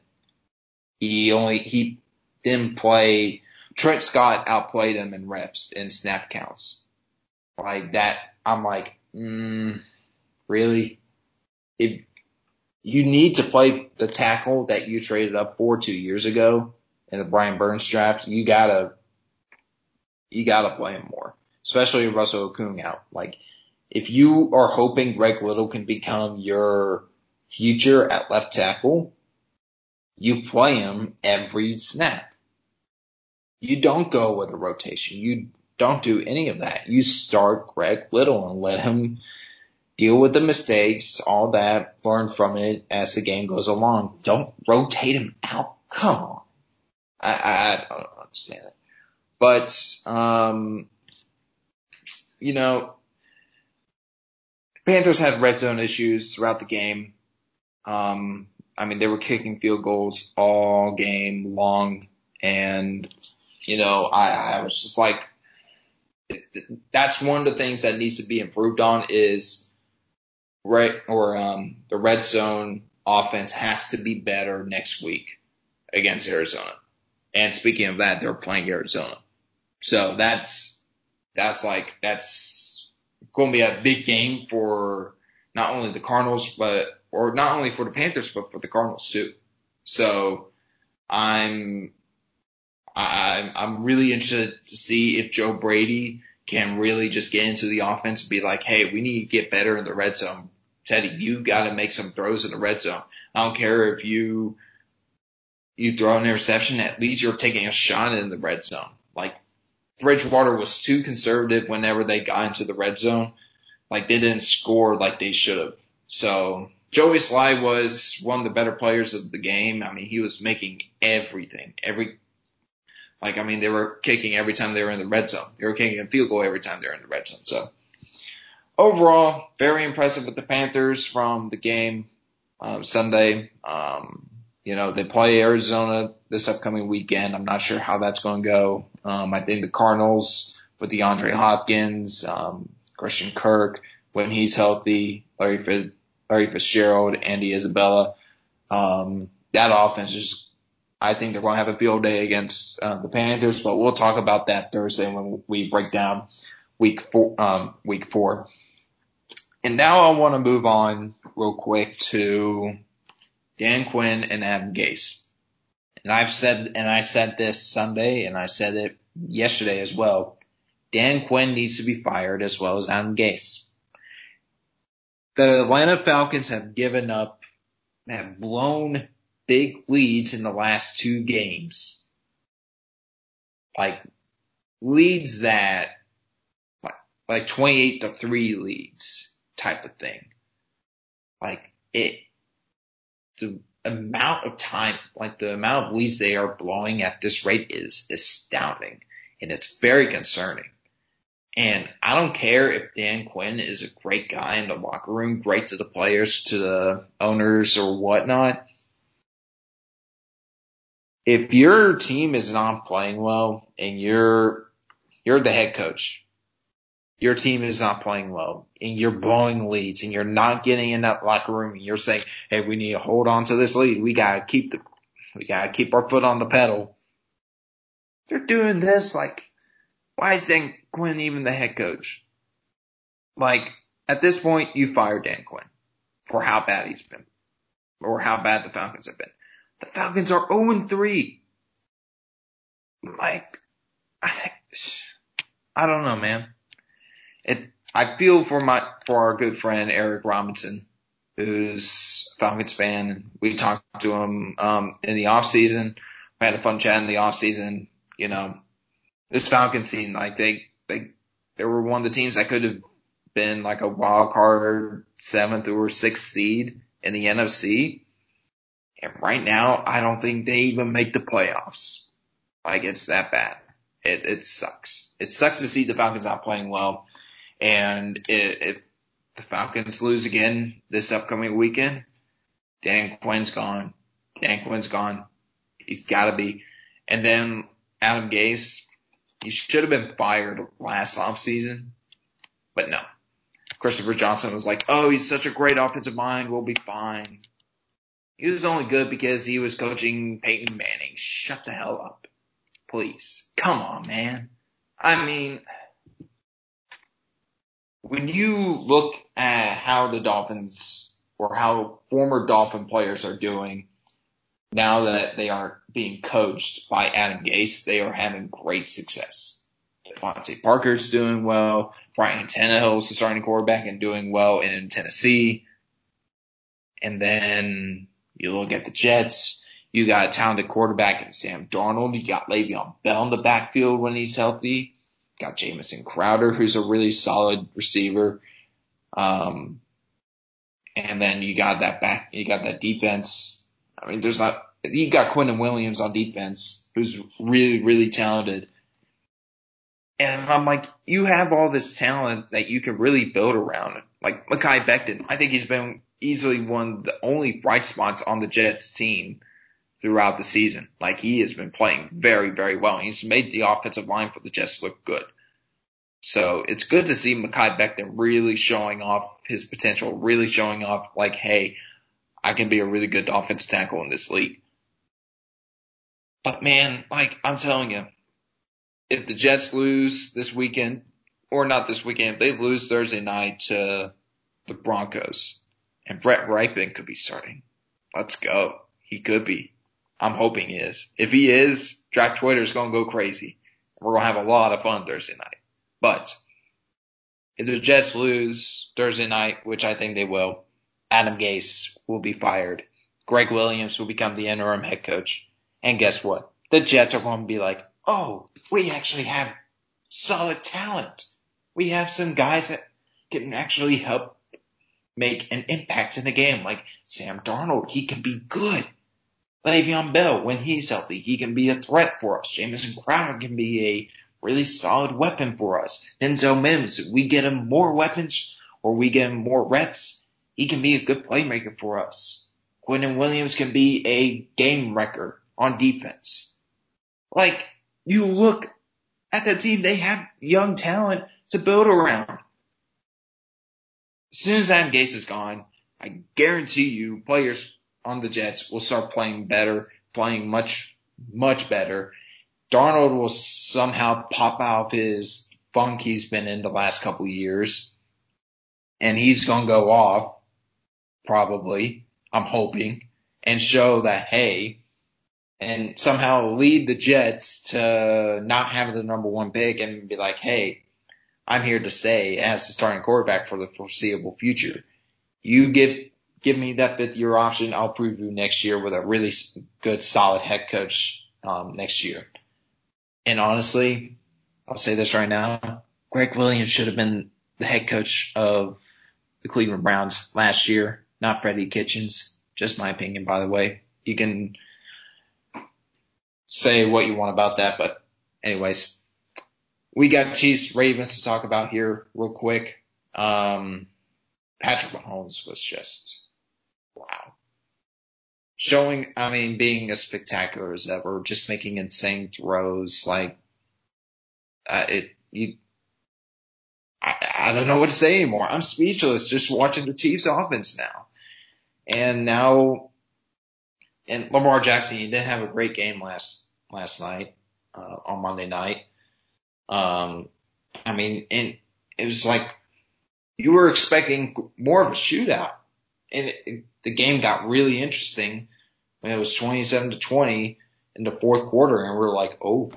he only, he didn't play. Trent Scott outplayed him in reps and snap counts. Like that, I'm like, mm, really? If you need to play the tackle that you traded up for two years ago in the Brian Burns draft, you gotta, you gotta play him more, especially with Russell Okung out. Like, if you are hoping Greg Little can become your future at left tackle, you play him every snap. You don't go with a rotation. You don't do any of that. You start Greg Little and let him deal with the mistakes, all that, learn from it as the game goes along. Don't rotate him out. Come on. I, I, I don't understand it. But, um, you know, Panthers had red zone issues throughout the game. Um, I mean, they were kicking field goals all game long. And, you know, I, I was just like, that's one of the things that needs to be improved on is right or, um, the red zone offense has to be better next week against Arizona. And speaking of that, they're playing Arizona. So that's, that's like, that's going to be a big game for not only the Cardinals, but or not only for the Panthers, but for the Cardinals too. So I'm, I'm, I'm really interested to see if Joe Brady can really just get into the offense and be like, Hey, we need to get better in the red zone. Teddy, you got to make some throws in the red zone. I don't care if you, you throw an interception, at least you're taking a shot in the red zone. Like Bridgewater was too conservative whenever they got into the red zone. Like they didn't score like they should have. So Joey Slye was one of the better players of the game. I mean, he was making everything, every, like, I mean, they were kicking every time they were in the red zone. They were kicking a field goal every time they were in the red zone. So overall, very impressive with the Panthers from the game, um, Sunday. Um, you know, they play Arizona this upcoming weekend. I'm not sure how that's going to go. Um, I think the Cardinals with DeAndre Hopkins, um, Christian Kirk, when he's healthy, Larry Larry Fitzgerald, Andy Isabella. Um, that offense is, I think they're going to have a field day against uh, the Panthers, but we'll talk about that Thursday when we break down week four, um, week four. And now I want to move on real quick to Dan Quinn and Adam Gase. And I've said, and I said this Sunday and I said it yesterday as well. Dan Quinn needs to be fired as well as Adam Gase the Atlanta Falcons have given up, have blown big leads in the last two games. Like leads that, like, like 28 to 3 leads type of thing. Like it, the amount of time, like the amount of leads they are blowing at this rate is astounding and it's very concerning. And I don't care if Dan Quinn is a great guy in the locker room, great to the players, to the owners or whatnot. If your team is not playing well and you're, you're the head coach, your team is not playing well and you're blowing leads and you're not getting in that locker room and you're saying, Hey, we need to hold on to this lead. We gotta keep the, we gotta keep our foot on the pedal. They're doing this like, why is Dan Quinn even the head coach? Like, at this point, you fire Dan Quinn for how bad he's been or how bad the Falcons have been. The Falcons are 0 3. Like, I, I don't know, man. It, I feel for my, for our good friend Eric Robinson, who's a Falcons fan. We talked to him, um, in the off season. We had a fun chat in the off season. You know, this Falcons team, like they, they, they were one of the teams that could have been like a wild card seventh or sixth seed in the NFC. And right now, I don't think they even make the playoffs. Like it's that bad. It, it sucks. It sucks to see the Falcons not playing well. And if the Falcons lose again this upcoming weekend, Dan Quinn's gone. Dan Quinn's gone. He's gotta be. And then Adam Gase, he should have been fired last offseason, but no. Christopher Johnson was like, oh, he's such a great offensive mind. We'll be fine. He was only good because he was coaching Peyton Manning. Shut the hell up. Please. Come on, man. I mean, when you look at how the Dolphins or how former Dolphin players are doing now that they are being coached by Adam Gase, they are having great success. DeVante Parker's doing well. Brian Tannehill's the starting quarterback and doing well in Tennessee. And then you look at the Jets. You got a talented quarterback in Sam Darnold. You got Le'Veon Bell in the backfield when he's healthy. Got Jamison Crowder, who's a really solid receiver. Um, and then you got that back, you got that defense. I mean, there's not, you got Quinnen Williams on defense, who's really, really talented. And I'm like, you have all this talent that you can really build around. Like Mekhi Becton, I think he's been easily one of the only bright spots on the Jets team throughout the season. Like he has been playing very, very well. He's made the offensive line for the Jets look good. So it's good to see Mekhi Becton really showing off his potential, really showing off like, hey, I can be a really good offensive tackle in this league. But man, like I'm telling you, if the Jets lose this weekend, or not this weekend, they lose Thursday night to the Broncos, and Brett Rypien could be starting. Let's go. He could be. I'm hoping he is. If he is, Draft Twitter is going to go crazy. We're going to have a lot of fun Thursday night. But if the Jets lose Thursday night, which I think they will, Adam Gase will be fired. Gregg Williams will become the interim head coach. And guess what? The Jets are going to be like, oh, we actually have solid talent. We have some guys that can actually help make an impact in the game. Like Sam Darnold, he can be good. Le'Veon Bell, when he's healthy, he can be a threat for us. Jamison Crowder can be a really solid weapon for us. Denzel Mims, we get him more weapons or we get him more reps, he can be a good playmaker for us. Quinnen Williams can be a game wrecker on defense. Like, you look at the team, they have young talent to build around. As soon as Adam Gase is gone, I guarantee you players on the Jets will start playing better, playing much, much better. Darnold will somehow pop out of his funk he's been in the last couple years and he's going to go off probably. I'm hoping and show that, hey, and somehow lead the Jets to not have the number one pick and be like, hey, I'm here to stay as the starting quarterback for the foreseeable future. You give give me that fifth year option. I'll prove you next year with a really good, solid head coach um, next year. And honestly, I'll say this right now: Gregg Williams should have been the head coach of the Cleveland Browns last year, not Freddie Kitchens. Just my opinion, by the way. You can say what you want about that, but anyways, we got Chiefs Ravens to talk about here real quick. Um, Patrick Mahomes was just wow. Showing, I mean, being as spectacular as ever, just making insane throws, like, uh, it, you, I, I don't know what to say anymore. I'm speechless just watching the Chiefs offense now. And now, and Lamar Jackson, he didn't have a great game last, last night, uh, on Monday night. Um, I mean, and it was like you were expecting more of a shootout, and it, the game got really interesting when it was 27 to 20 in the fourth quarter, and we are like, oh,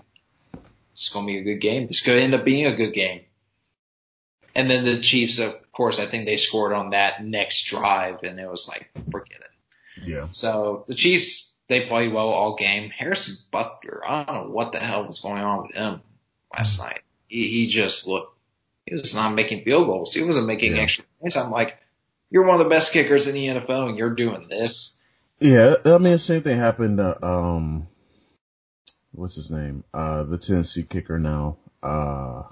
it's going to be a good game. This could end up being a good game. And then the Chiefs, of course, I think they scored on that next drive, and it was like, forget it. Yeah. So the Chiefs, they played well all game. Harrison Butker, I don't know what the hell was going on with him last night. He, he just looked he was not making field goals. He wasn't making yeah. extra points. I'm like, you're one of the best kickers in the NFL and you're doing this. Yeah, I mean, the same thing happened to, um, what's his name? Uh, the Tennessee kicker now. Uh,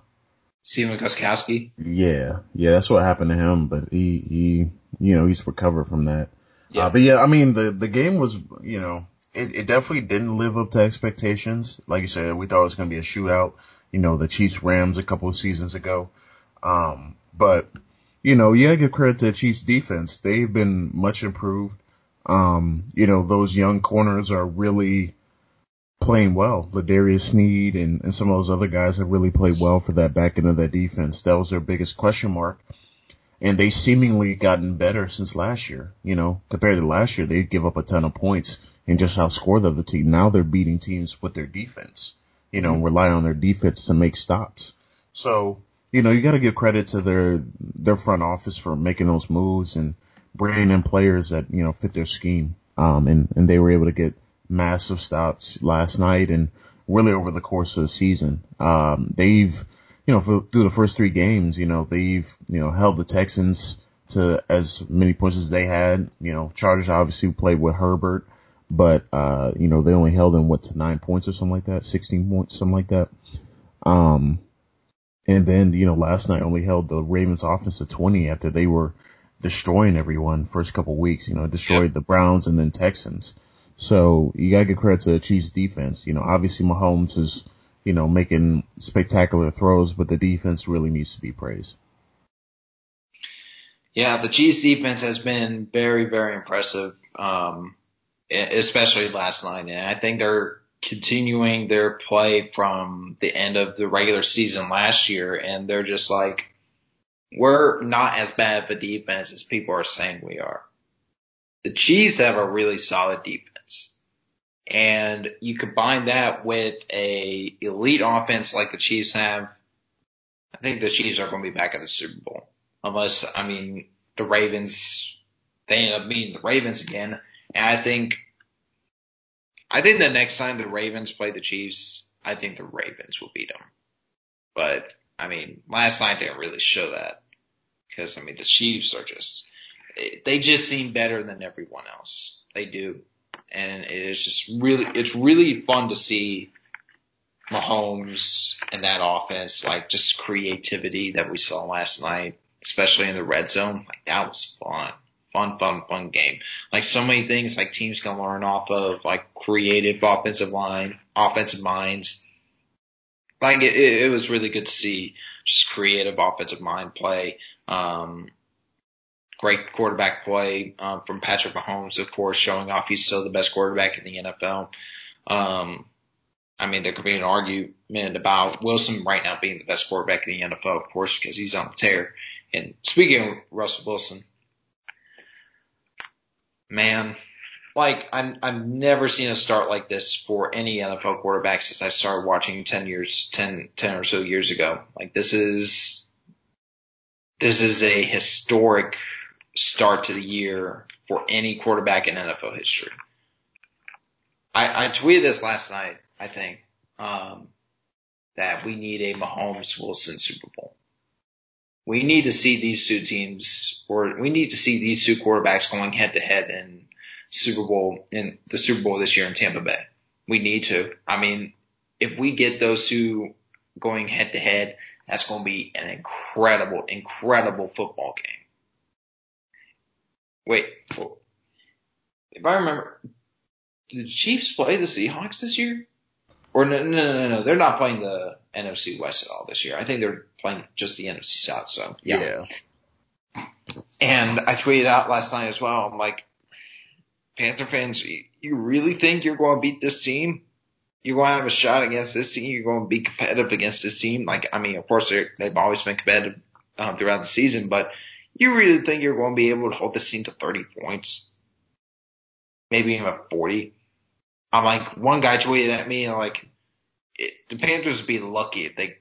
Stephen Gostkowski. Yeah, yeah, that's what happened to him, but he, he, you know, he's recovered from that. Yeah. Uh, but yeah, I mean, the, the game was, you know, it, it definitely didn't live up to expectations. Like you said, we thought it was going to be a shootout. You know, the Chiefs Rams a couple of seasons ago. Um, but you know, you gotta give credit to the Chiefs defense. They've been much improved. Um, you know, those young corners are really playing well. L'Jarius Sneed and, and some of those other guys have really played well for that back end of that defense. That was their biggest question mark. And they seemingly gotten better since last year. You know, compared to last year, they give up a ton of points and just outscore the other team. Now they're beating teams with their defense. You know, rely on their defense to make stops. So you know, you got to give credit to their their front office for making those moves and bringing in players that you know fit their scheme. Um, and and they were able to get massive stops last night and really over the course of the season. Um, they've you know for, through the first three games, you know they've you know held the Texans to as many points as they had. You know, Chargers obviously played with Herbert, but uh, you know they only held them what to nine points or something like that, sixteen points, something like that. Um, and then, you know, last night only held the Ravens offense to 20 after they were destroying everyone first couple weeks, you know, destroyed the Browns and then Texans. So you gotta give credit to the Chiefs defense. You know, obviously Mahomes is, you know, making spectacular throws, but the defense really needs to be praised. Yeah, the Chiefs defense has been very, very impressive, um, especially last night. And I think they're continuing their play from the end of the regular season last year, and they're just like, we're not as bad of a defense as people are saying we are. The Chiefs have a really solid defense. And you combine that with a elite offense like the Chiefs have, I think the Chiefs are going to be back at the Super Bowl. Unless, I mean, the Ravens, they end up beating the Ravens again. And I think I think the next time the Ravens play the Chiefs, I think the Ravens will beat them. But I mean, last night didn't really show that because I mean the Chiefs are just they just seem better than everyone else. They do, and it's just really it's really fun to see Mahomes and that offense like just creativity that we saw last night, especially in the red zone. Like that was fun fun, fun, fun game. Like so many things like teams can learn off of like creative offensive line, offensive minds. Like it, it was really good to see just creative offensive mind play. Um, great quarterback play um, from Patrick Mahomes, of course, showing off he's still the best quarterback in the NFL. Um, I mean, there could be an argument about Wilson right now being the best quarterback in the NFL, of course, because he's on the tear. And speaking of Russell Wilson, man, like I'm I've never seen a start like this for any NFL quarterback since I started watching 10 years 10 10 or so years ago. Like this is this is a historic start to the year for any quarterback in NFL history. I, I tweeted this last night, I think, um, that we need a Mahomes Wilson Super Bowl we need to see these two teams, or we need to see these two quarterbacks going head to head in Super Bowl in the Super Bowl this year in Tampa Bay. We need to. I mean, if we get those two going head to head, that's going to be an incredible, incredible football game. Wait, if I remember, did the Chiefs play the Seahawks this year? Or no, no, no, no, no, they're not playing the NFC West at all this year. I think they're playing just the NFC South. So yeah. yeah. And I tweeted out last night as well. I'm like, Panther fans, you really think you're going to beat this team? You're going to have a shot against this team. You're going to be competitive against this team. Like, I mean, of course, they've always been competitive um, throughout the season, but you really think you're going to be able to hold this team to 30 points? Maybe even 40? I'm like, one guy tweeted at me, like, it, the Panthers would be lucky if they,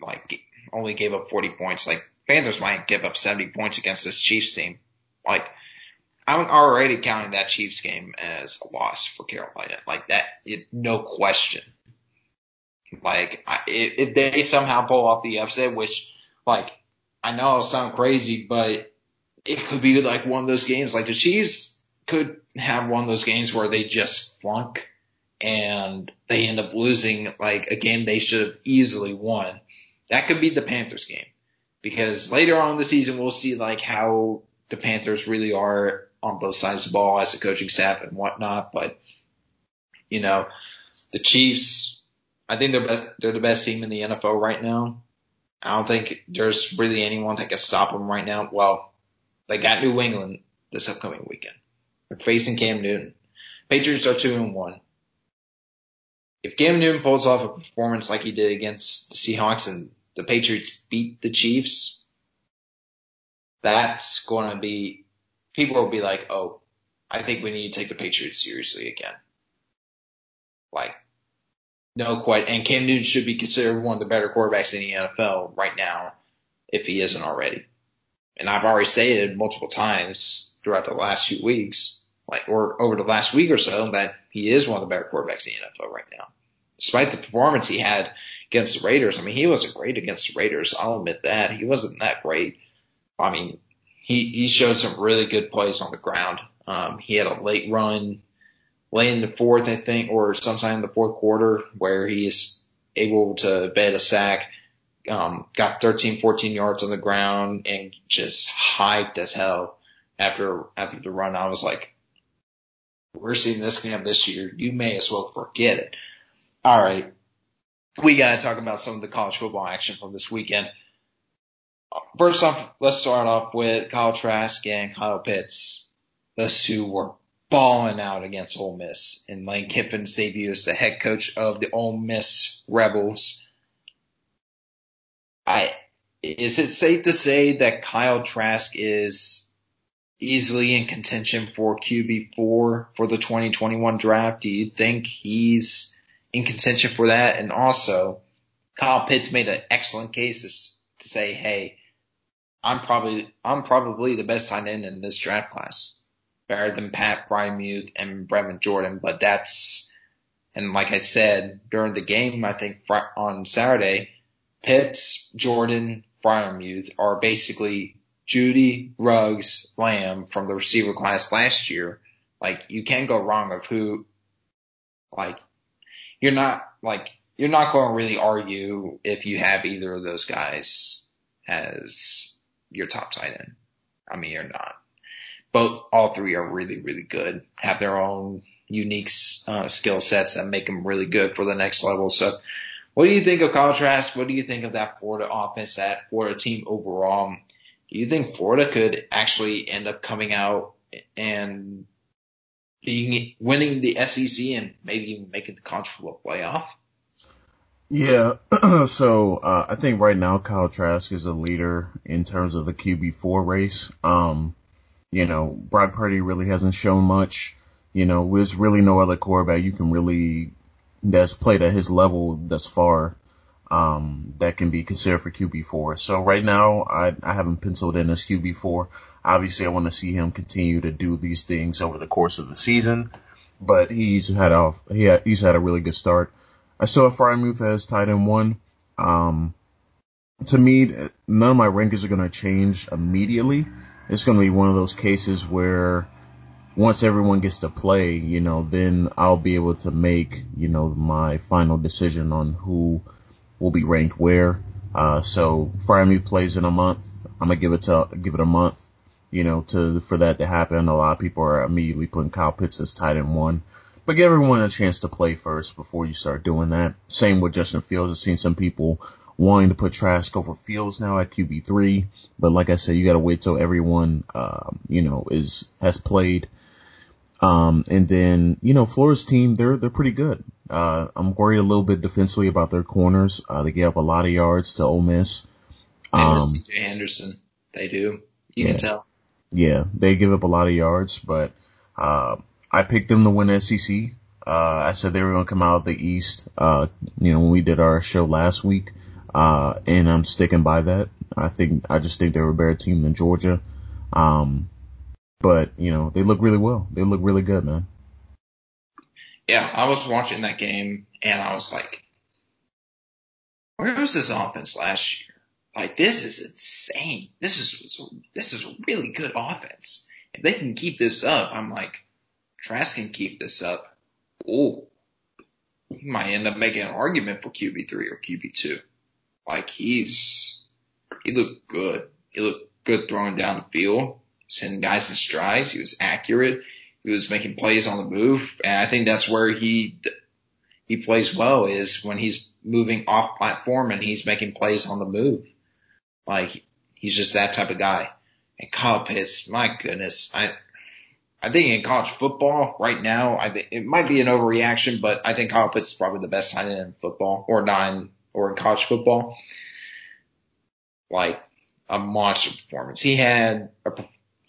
like, only gave up 40 points. Like, Panthers might give up 70 points against this Chiefs team. Like, I'm already counting that Chiefs game as a loss for Carolina. Like that, it, no question. Like I, if they somehow pull off the upset, which like I know it'll sound crazy, but it could be like one of those games. Like the Chiefs could have one of those games where they just flunk and they end up losing like a game they should have easily won. That could be the Panthers game because later on in the season we'll see like how the Panthers really are on both sides of the ball as a coaching staff and whatnot. But, you know, the Chiefs, I think they're best, they're the best team in the NFL right now. I don't think there's really anyone that can stop them right now. Well, they got New England this upcoming weekend. They're facing Cam Newton. Patriots are two and one. If Cam Newton pulls off a performance like he did against the Seahawks and the Patriots beat the Chiefs, that's going to be people will be like, oh, I think we need to take the Patriots seriously again. Like, no quite. And Cam Newton should be considered one of the better quarterbacks in the NFL right now, if he isn't already. And I've already stated multiple times throughout the last few weeks, like, or over the last week or so, that he is one of the better quarterbacks in the NFL right now. Despite the performance he had against the Raiders, I mean, he wasn't great against the Raiders. I'll admit that. He wasn't that great. I mean, he, he showed some really good plays on the ground. Um, he had a late run, late in the fourth, I think, or sometime in the fourth quarter where he is able to bed a sack, um, got 13, 14 yards on the ground and just hyped as hell after, after the run. I was like, we're seeing this game this year. You may as well forget it. All right. We got to talk about some of the college football action from this weekend first off, let's start off with Kyle Trask and Kyle Pitts, the two were balling out against Ole Miss in Lane Kiffin's debut as the head coach of the Ole Miss Rebels. I is it safe to say that Kyle Trask is easily in contention for QB4 for the 2021 draft? Do you think he's in contention for that? And also, Kyle Pitts made an excellent case to say, hey, I'm probably I'm probably the best tight end in this draft class, better than Pat Freiermuth and Brevin Jordan. But that's and like I said during the game, I think on Saturday, Pitts, Jordan, Freiermuth are basically Jeudy, Ruggs, Lamb from the receiver class last year. Like you can't go wrong of who. Like you're not like you're not going to really argue if you have either of those guys as your top tight end. I mean, you're not. Both, all three are really, really good, have their own unique uh, skill sets that make them really good for the next level. So what do you think of contrast? What do you think of that Florida offense, that Florida team overall? Do you think Florida could actually end up coming out and being winning the SEC and maybe even making the college football playoff? Yeah, so uh, I think right now Kyle Trask is a leader in terms of the QB4 race. Um, you know, Brock Purdy really hasn't shown much. You know, there's really no other quarterback you can really that's played at his level thus far um, that can be considered for QB4. So right now, I, I haven't penciled in as QB4. Obviously, I want to see him continue to do these things over the course of the season, but he's had a he had, he's had a really good start. I still have Freiermuth as tight end one. Um, to me, none of my rankings are going to change immediately. It's going to be one of those cases where once everyone gets to play, you know, then I'll be able to make, you know, my final decision on who will be ranked where. Uh, so Freiermuth plays in a month. I'm gonna give it to, give it a month, you know, to, for that to happen. A lot of people are immediately putting Kyle Pitts as tight end one, but give everyone a chance to play first before you start doing that. Same with Justin Fields. I've seen some people wanting to put Trask over Fields now at QB3, but like I said, you gotta wait till everyone, um, you know, is, has played um, and then, you know, Florida's team, they're, they're pretty good. Uh, I'm worried a little bit defensively about their corners. Uh, they gave up a lot of yards to Ole Miss. Um, CJ Henderson, they do. You yeah, can tell. Yeah, they give up a lot of yards, but, uh, I picked them to win SEC. Uh, I said they were going to come out of the East, uh, you know, when we did our show last week. Uh, and I'm sticking by that. I think, I just think they were a better team than Georgia. Um, but, you know, they look really well. They look really good, man. Yeah, I was watching that game and I was like, where was this offense last year? Like, this is insane. This is, this is a really good offense. If they can keep this up, I'm like, Trask can keep this up. Oh, he might end up making an argument for QB3 or QB2. Like, he's, he looked good. He looked good throwing down the field sending guys in strides. He was accurate. He was making plays on the move. And I think that's where he, he plays well is when he's moving off platform and he's making plays on the move. Like he's just that type of guy. And Kyle Pitts, my goodness, I, I think in college football right now, I think it might be an overreaction, but I think Kyle Pitts is probably the best tight end in football or nine or in college football. Like a monster performance. He had a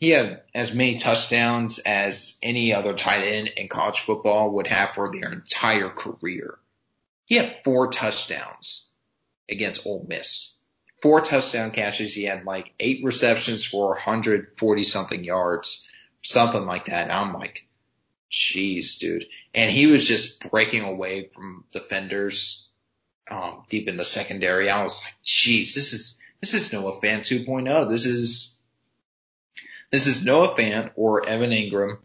he had as many touchdowns as any other tight end in college football would have for their entire career. He had four touchdowns against Ole Miss. Four touchdown catches. He had like eight receptions for 140 something yards, something like that. And I'm like, jeez, dude. And he was just breaking away from defenders, um, deep in the secondary. I was like, jeez, this is, this is Noah Fant 2.0. This is, this is Noah Fant or Evan Engram.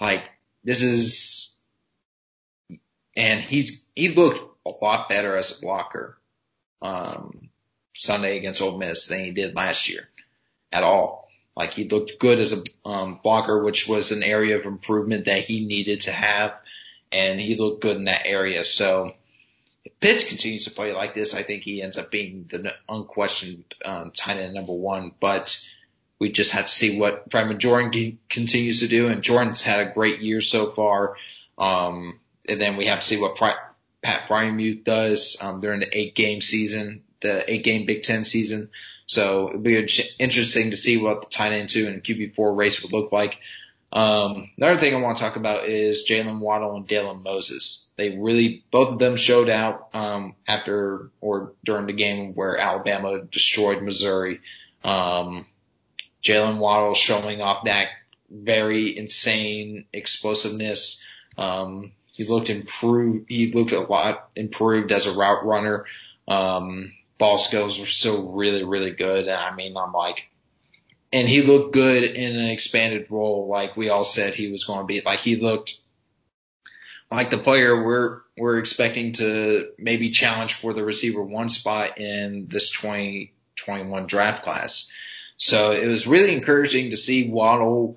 Like, this is, and he's, he looked a lot better as a blocker, um, Sunday against Ole Miss than he did last year at all. Like he looked good as a um, blocker, which was an area of improvement that he needed to have, and he looked good in that area. So if Pitts continues to play like this, I think he ends up being the unquestioned um, tight end number one. But we just have to see what Brevin Jordan continues to do. And Jordan's had a great year so far. Um, and then we have to see what Pat Freiermuth does um, during the eight game season, the eight game Big Ten season. So it'll be interesting to see what the tight end two and QB4 race would look like. Um, another thing I want to talk about is Jaylen Waddle and Dylan Moses. They really, both of them showed out, um, after or during the game where Alabama destroyed Missouri. Um, Jaylen Waddle showing off that very insane explosiveness. Um, he looked improved. He looked a lot improved as a route runner. Um, ball skills were still really, really good. And I mean, I'm like, and he looked good in an expanded role, like we all said he was going to be. Like he looked like the player we're we're expecting to maybe challenge for the receiver one spot in this 2021 draft class. So it was really encouraging to see Waddle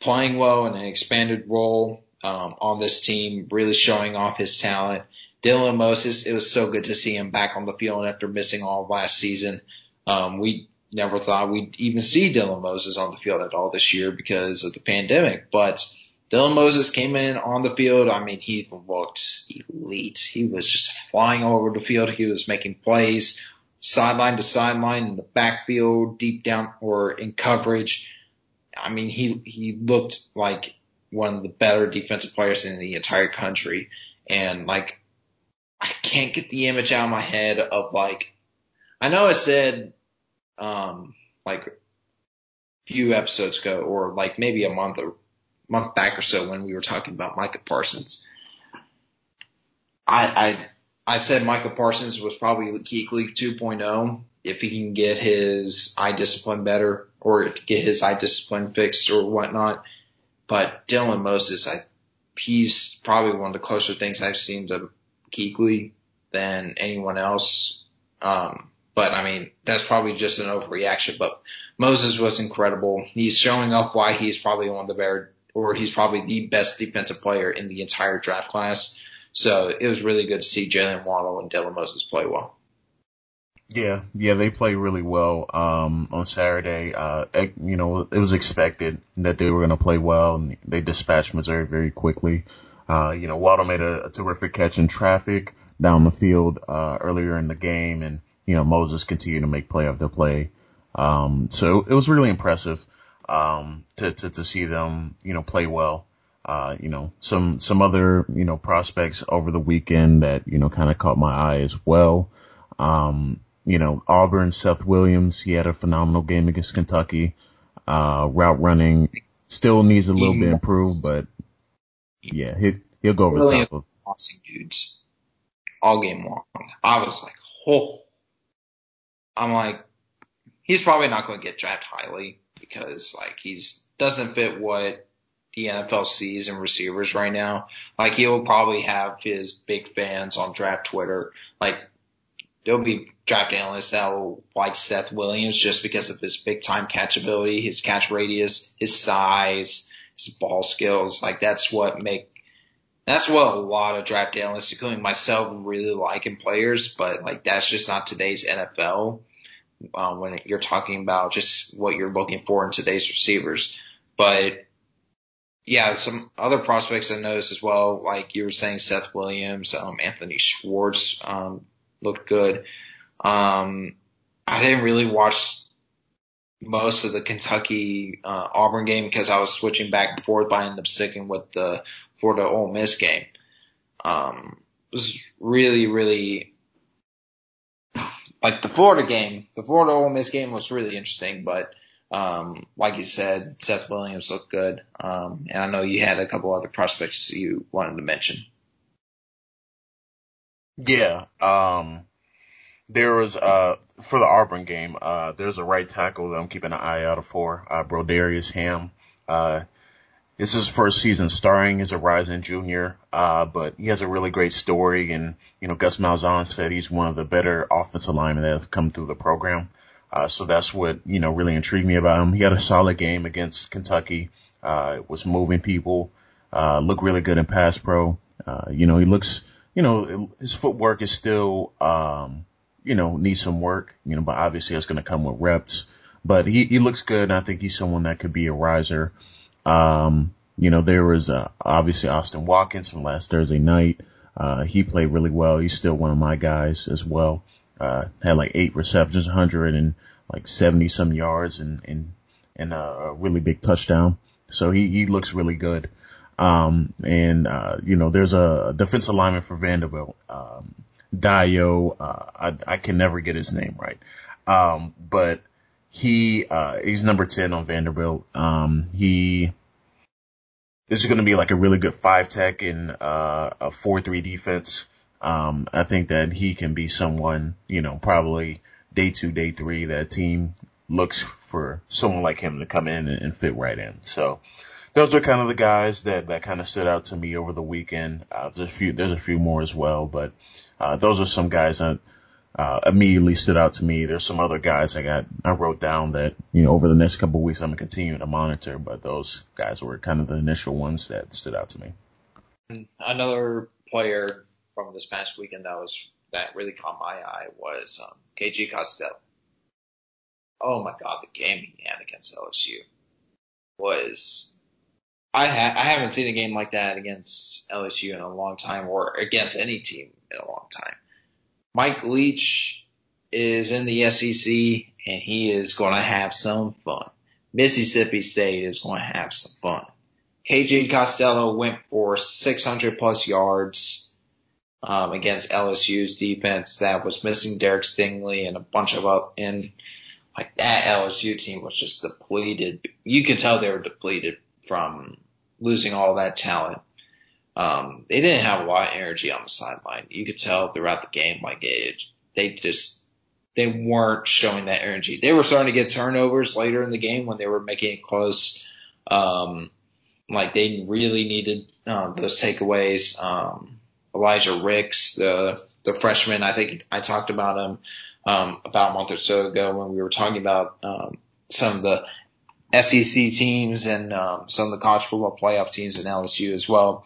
playing well in an expanded role um, on this team, really showing off his talent. Dylan Moses, it was so good to see him back on the field after missing all last season. Um, we never thought we'd even see Dylan Moses on the field at all this year because of the pandemic, but Dylan Moses came in on the field. I mean, he looked elite. He was just flying over the field. He was making plays sideline to sideline in the backfield, deep down or in coverage. I mean, he, he looked like one of the better defensive players in the entire country. And like, I can't get the image out of my head of like, I know I said, um, like a few episodes ago or like maybe a month or month back or so when we were talking about Micah Parsons. I, I I said Micah Parsons was probably Kuechly 2.0 if he can get his eye discipline better or get his eye discipline fixed or whatnot. but Dylan Moses, I, he's probably one of the closer things I've seen to Kuechly than anyone else. Um, but I mean, that's probably just an overreaction, but Moses was incredible. He's showing up why he's probably one of the better, or he's probably the best defensive player in the entire draft class. So it was really good to see Jaylen Waddle and Dylan Moses play well. Yeah, yeah, they played really well um, on Saturday. Uh, you know, it was expected that they were going to play well, and they dispatched Missouri very quickly. Uh, you know, Waddle made a, a, terrific catch in traffic down the field uh, earlier in the game, and you know Moses continued to make play after play. Um, so it was really impressive um, to, to to see them, you know, play well. Uh, you know, some some other you know prospects over the weekend that you know kind of caught my eye as well. Um, you know, Auburn, Seth Williams, he had a phenomenal game against Kentucky. Uh, route running still needs a little bit improved, but yeah, he, he'll go over really the top of. Awesome dudes. All game long. I was like, oh. I'm like, he's probably not going to get drafted highly because like he's doesn't fit what the NFL sees in receivers right now. Like he'll probably have his big fans on draft Twitter. Like there'll be draft analysts that will like Seth Williams just because of his big time catchability, his catch radius, his size, his ball skills. Like that's what make that's what a lot of draft analysts, including myself, really like in players. But like that's just not today's NFL. Um, when you're talking about just what you're looking for in today's receivers, but yeah, some other prospects I noticed as well, like you were saying, Seth Williams, um, Anthony Schwartz, um, looked good. Um, I didn't really watch most of the Kentucky uh, Auburn game because I was switching back and forth. But I ended up sticking with the Florida Ole Miss game. Um, it was really, really like the Florida game. The Florida Ole Miss game was really interesting, but um, like you said, Seth Williams looked good. Um, and I know you had a couple other prospects you wanted to mention. Yeah. Um, there was, uh, for the Auburn game, uh, there's a right tackle that I'm keeping an eye out for, uh, Brodarious Hamm. Uh, this is his first season starring as a rising junior, uh, but he has a really great story and, you know, Gus Malzahn said he's one of the better offensive linemen that have come through the program. Uh, so that's what, you know, really intrigued me about him. He had a solid game against Kentucky, uh, was moving people, uh, looked really good in pass pro. Uh, you know, he looks, you know, his footwork is still, um, you know, needs some work, you know, but obviously that's going to come with reps. But he, he looks good, and I think he's someone that could be a riser. Um, you know, there was uh, obviously Austin Watkins from last Thursday night. Uh, he played really well. He's still one of my guys as well. Uh, had like eight receptions, 100 and like 70 some yards and, and, and a really big touchdown. So he, he looks really good. Um, and, uh, you know, there's a defensive lineman for Vanderbilt, um, Dio, uh, I, I can never get his name right. Um, but he, uh, he's number 10 on Vanderbilt. Um, he, this is going to be like a really good five tech in, uh, a 4-3 defense. Um, I think that he can be someone, you know, probably day two, day three that team looks for someone like him to come in and, and fit right in. So, those are kind of the guys that, that kind of stood out to me over the weekend. Uh, there's a few, there's a few more as well, but, uh, those are some guys that, uh, immediately stood out to me. There's some other guys I got, I wrote down that, you know, over the next couple of weeks, I'm going to continue to monitor, but those guys were kind of the initial ones that stood out to me. Another player from this past weekend that was, that really caught my eye was, um, KJ Costello. Oh my God, the game he had against LSU was I ha- I haven't seen a game like that against LSU in a long time, or against any team in a long time. Mike Leach is in the SEC, and he is going to have some fun. Mississippi State is going to have some fun. KJ Costello went for 600 plus yards um, against LSU's defense that was missing Derek Stingley and a bunch of other, and like that LSU team was just depleted. You could tell they were depleted from losing all that talent. Um, they didn't have a lot of energy on the sideline. You could tell throughout the game, like it, they just, they weren't showing that energy. They were starting to get turnovers later in the game when they were making it close. Um, Like they really needed um, those takeaways. Um, Elijah Ricks, the the freshman, I think I talked about him um, about a month or so ago when we were talking about um, some of the SEC teams and um, some of the college football playoff teams in LSU as well.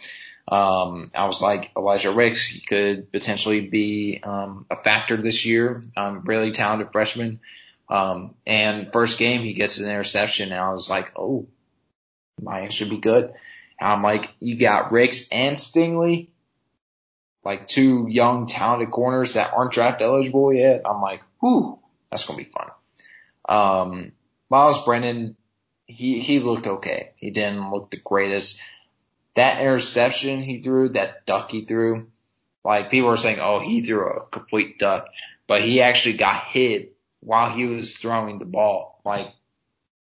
Um, I was like Elijah Ricks, he could potentially be um, a factor this year. Um, really talented freshman. Um, and first game he gets an interception, and I was like, oh, might should be good. And I'm like, you got Ricks and Stingley, like two young talented corners that aren't draft eligible yet. I'm like, whew, that's gonna be fun. Um, Myles Brennan he he looked okay. He didn't look the greatest. That interception he threw, that duck he threw, like people were saying, oh, he threw a complete duck, but he actually got hit while he was throwing the ball. Like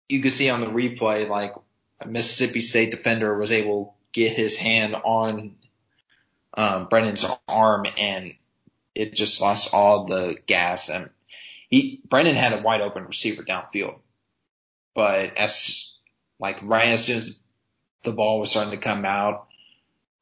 you could see on the replay, like a Mississippi State defender was able to get his hand on um, Brennan's arm and it just lost all the gas and he Brennan had a wide open receiver downfield. But as like right as soon as the ball was starting to come out,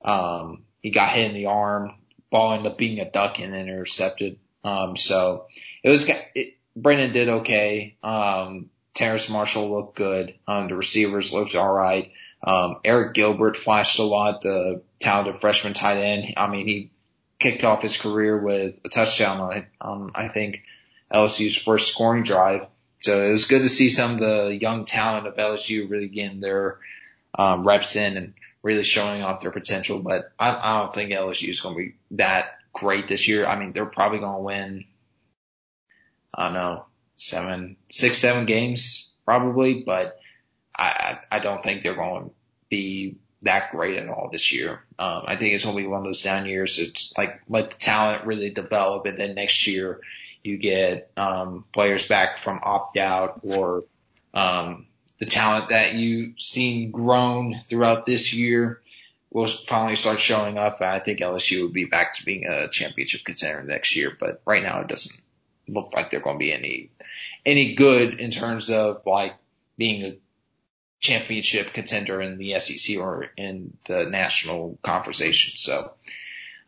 um, he got hit in the arm. Ball ended up being a duck and intercepted. Um, so it was it, Brennan did okay. Um, Terrace Marshall looked good. Um, the receivers looked all right. Um, Arik Gilbert flashed a lot. The talented freshman tight end. I mean, he kicked off his career with a touchdown on, um, I think LSU's first scoring drive. So it was good to see some of the young talent of LSU really getting their um, reps in and really showing off their potential. But I, I don't think LSU is going to be that great this year. I mean, they're probably going to win. I don't know, seven, six, seven games probably, but I, I don't think they're going to be that great at all this year. Um, I think it's going to be one of those down years. It's like let the talent really develop, and then next year you get um, players back from opt out or um, the talent that you've seen grown throughout this year will finally start showing up. And I think LSU will be back to being a championship contender next year, but right now it doesn't look like they're going to be any any good in terms of like being a championship contender in the SEC or in the national conversation. So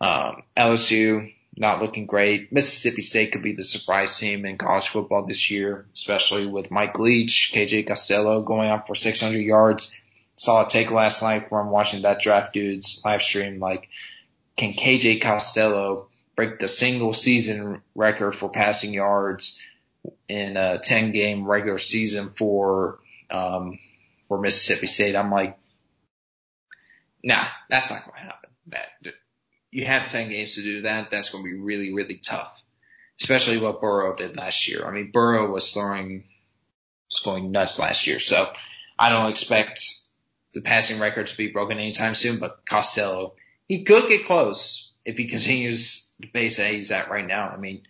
um, LSU not looking great. Mississippi State could be the surprise team in college football this year, especially with Mike Leach, KJ Costello going out for 600 yards. Saw a take last night where I'm watching that draft dude's live stream. Like, can KJ Costello break the single season record for passing yards in a 10 game regular season for, um, for Mississippi State? I'm like, nah, that's not going to happen. That, you have 10 games to do that. That's going to be really, really tough, especially what Burrow did last year. I mean, Burrow was throwing, was going nuts last year. So I don't expect the passing record to be broken anytime soon, but Costello, he could get close if he continues the pace that he's at right now. I mean,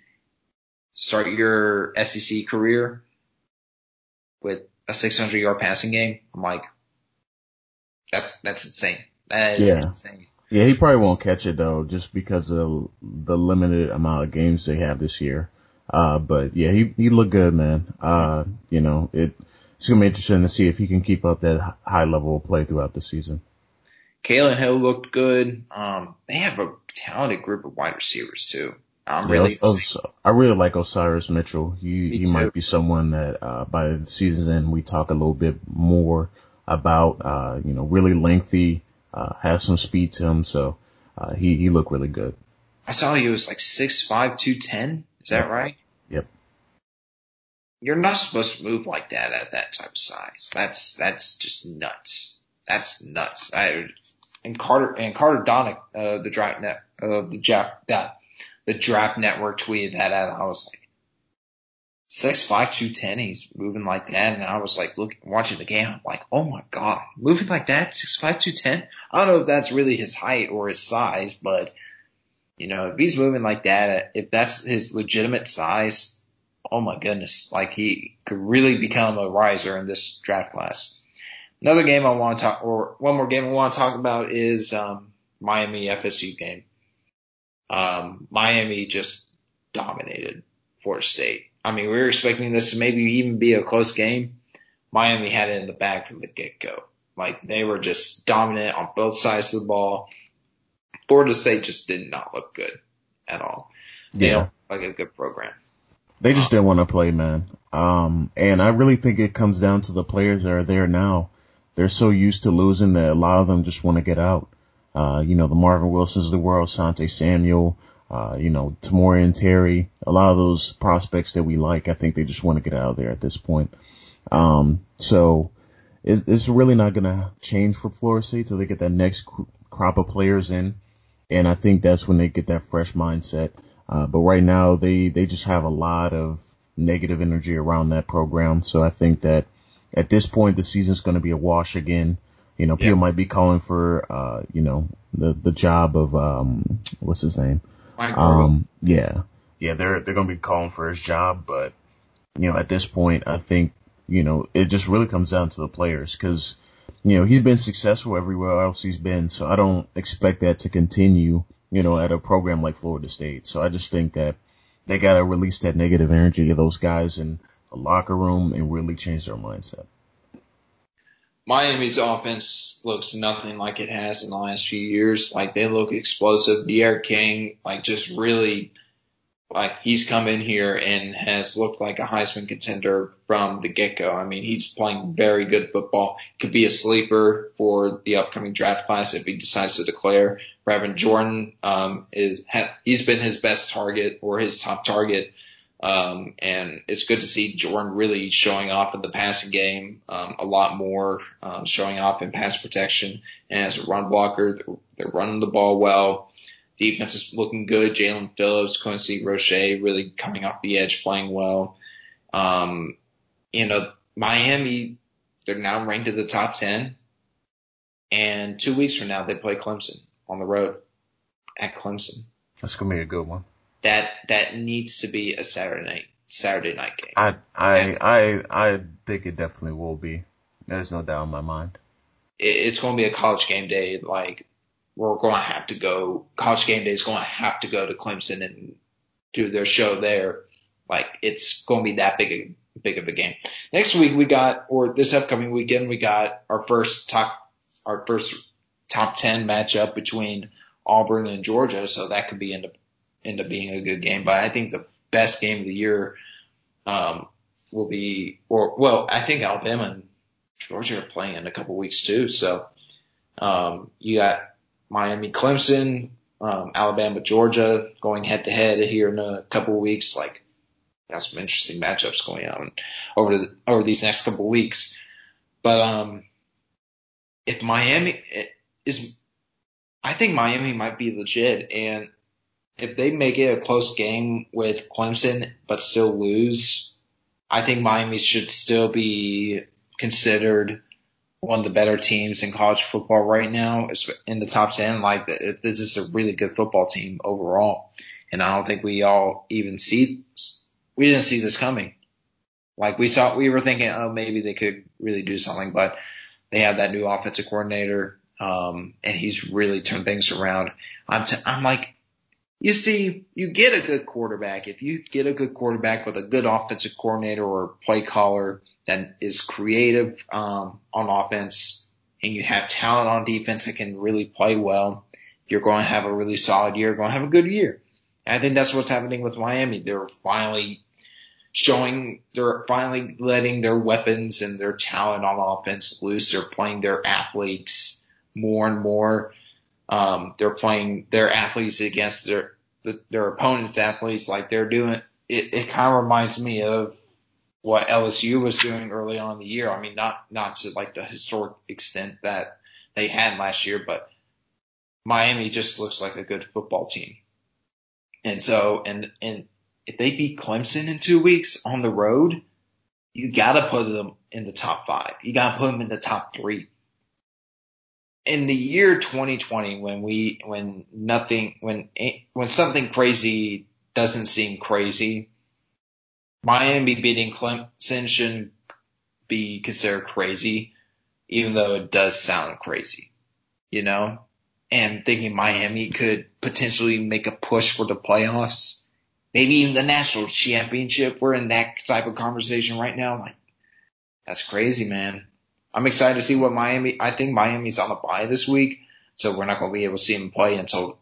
start your SEC career with a 600 yard passing game. I'm like, that's, that's insane. That is yeah. insane. Yeah, he probably won't catch it though, just because of the limited amount of games they have this year. Uh, but yeah, he, he looked good, man. Uh, you know, it, it's gonna be interesting to see if he can keep up that high level of play throughout the season. Kylin Hill looked good. Um, they have a talented group of wide receivers too. I'm really, yeah, I really like Osiris Mitchell. He, he might be someone that, uh, by the season's end, we talk a little bit more about, uh, you know, really lengthy, uh, has some speed to him, so uh, he he looked really good. I saw he was like six five two ten. Is that yep. right? Yep. You're not supposed to move like that at that type of size. That's that's just nuts. That's nuts. I and Carter and Carter Donick, uh, the draft net, uh, the draft that the draft network tweeted that out. I was like, six five two ten. He's moving like that, and I was like looking watching the game. I'm like, oh my god, moving like that, six five two ten. I don't know if that's really his height or his size, but you know, if he's moving like that, if that's his legitimate size, oh my goodness, like he could really become a riser in this draft class. Another game I want to talk, or one more game I want to talk about is um, Miami FSU game. Um, Miami just dominated Florida State. I mean, we were expecting this to maybe even be a close game. Miami had it in the bag from the get go. Like they were just dominant on both sides of the ball. Florida State just did not look good at all. They Yeah. don't look like a good program. They just didn't want to play, man. Um, and I really think it comes down to the players that are there now. They're so used to losing that a lot of them just want to get out. Uh, you know, the Marvin Wilsons of the world, Sante Samuel, uh, you know, Tamorrion Terry, a lot of those prospects that we like, I think they just want to get out of there at this point. Um, so it's, it's really not going to change for Florida State till they get that next cr- crop of players in. And I think that's when they get that fresh mindset. Uh, but right now they, they just have a lot of negative energy around that program. So I think that at this point the season's going to be a wash again. You know, people Yeah. might be calling for, uh, you know, the, the job of, um, what's his name? Mike Um, yeah, yeah, they're, they're going to be calling for his job, but, you know, at this point, I think, you know, it just really comes down to the players because, you know, he's been successful everywhere else he's been. So I don't expect that to continue, you know, at a program like Florida State. So I just think that they got to release that negative energy of those guys in the locker room and really change their mindset. Miami's offense looks nothing like it has in the last few years. Like they look explosive. D'Eriq King, like just really, like he's come in here and has looked like a Heisman contender from the get go. I mean, he's playing very good football. Could be a sleeper for the upcoming draft class if he decides to declare. Brevin Jordan, um, is, ha, he's been his best target or his top target. Um, and it's good to see Jordan really showing off in the passing game, um, a lot more, um, showing off in pass protection and as a run blocker. They're, they're running the ball well. Defense is looking good. Jaelan Phillips, Quincy Roche really coming off the edge, playing well. Um, you know, Miami, they're now ranked in the top 10. And two weeks from now, they play Clemson on the road at Clemson That's going to be a good one. That that needs to be a Saturday night Saturday night game. I, I, I, I think it definitely will be. There's no doubt in my mind. It, it's going to be a college game day. Like we're going to have to go. College game day is going to have to go to Clemson and do their show there. Like it's going to be that big a, big of a game. Next week we got, or this upcoming weekend we got our first top our first top ten matchup between Auburn and Georgia. So that could be end up end up being a good game. But I think the best game of the year um, will be, or well, I think Alabama and Georgia are playing in a couple weeks too. So um, you got Miami, Clemson, um, Alabama, Georgia going head to head here in a couple weeks. Like got some interesting matchups going on over the, over these next couple weeks. But um, if Miami is, I think Miami might be legit, and if they make it a close game with Clemson but still lose, I think Miami should still be considered one of the better teams in college football right now It's in the top 10. Like th- this is a really good football team overall. And I don't think we all even see, we didn't see this coming. Like we saw, we were thinking, oh, maybe they could really do something, but they have that new offensive coordinator. Um, and he's really turned things around. I'm, t- I'm like, you see, you get a good quarterback. If you get a good quarterback with a good offensive coordinator or play caller that is creative um, on offense, and you have talent on defense that can really play well, you're going to have a really solid year. You're going to have a good year. And I think that's what's happening with Miami. They're finally showing, they're finally letting their weapons and their talent on offense loose. They're playing their athletes more and more. Um, they're playing their athletes against their their opponents' athletes like they're doing. It, it kind of reminds me of what LSU was doing early on in the year. I mean, not not to like the historic extent that they had last year, but Miami just looks like a good football team. And so, and and if they beat Clemson in two weeks on the road, you got to put them in the top five. You got to put them in the top three in the year 2020 when we when nothing when when something crazy doesn't seem crazy miami beating clemson shouldn't be considered crazy even though it does sound crazy you know? And thinking miami could potentially make a push for the playoffs. Maybe even the national championship. We're in that type of conversation right now. Like that's crazy man I'm excited to see what Miami. I think Miami's on a bye this week, so we're not going to be able to see them play until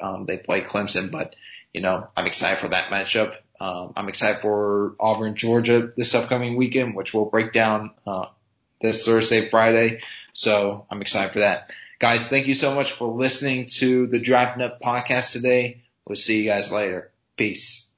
um, they play Clemson. But you know, I'm excited for that matchup. Um, I'm excited for Auburn, Georgia this upcoming weekend, which we'll break down uh, this Thursday, Friday. So I'm excited for that. Guys, thank you so much for listening to the Drafting Up podcast today. We'll see you guys later. Peace.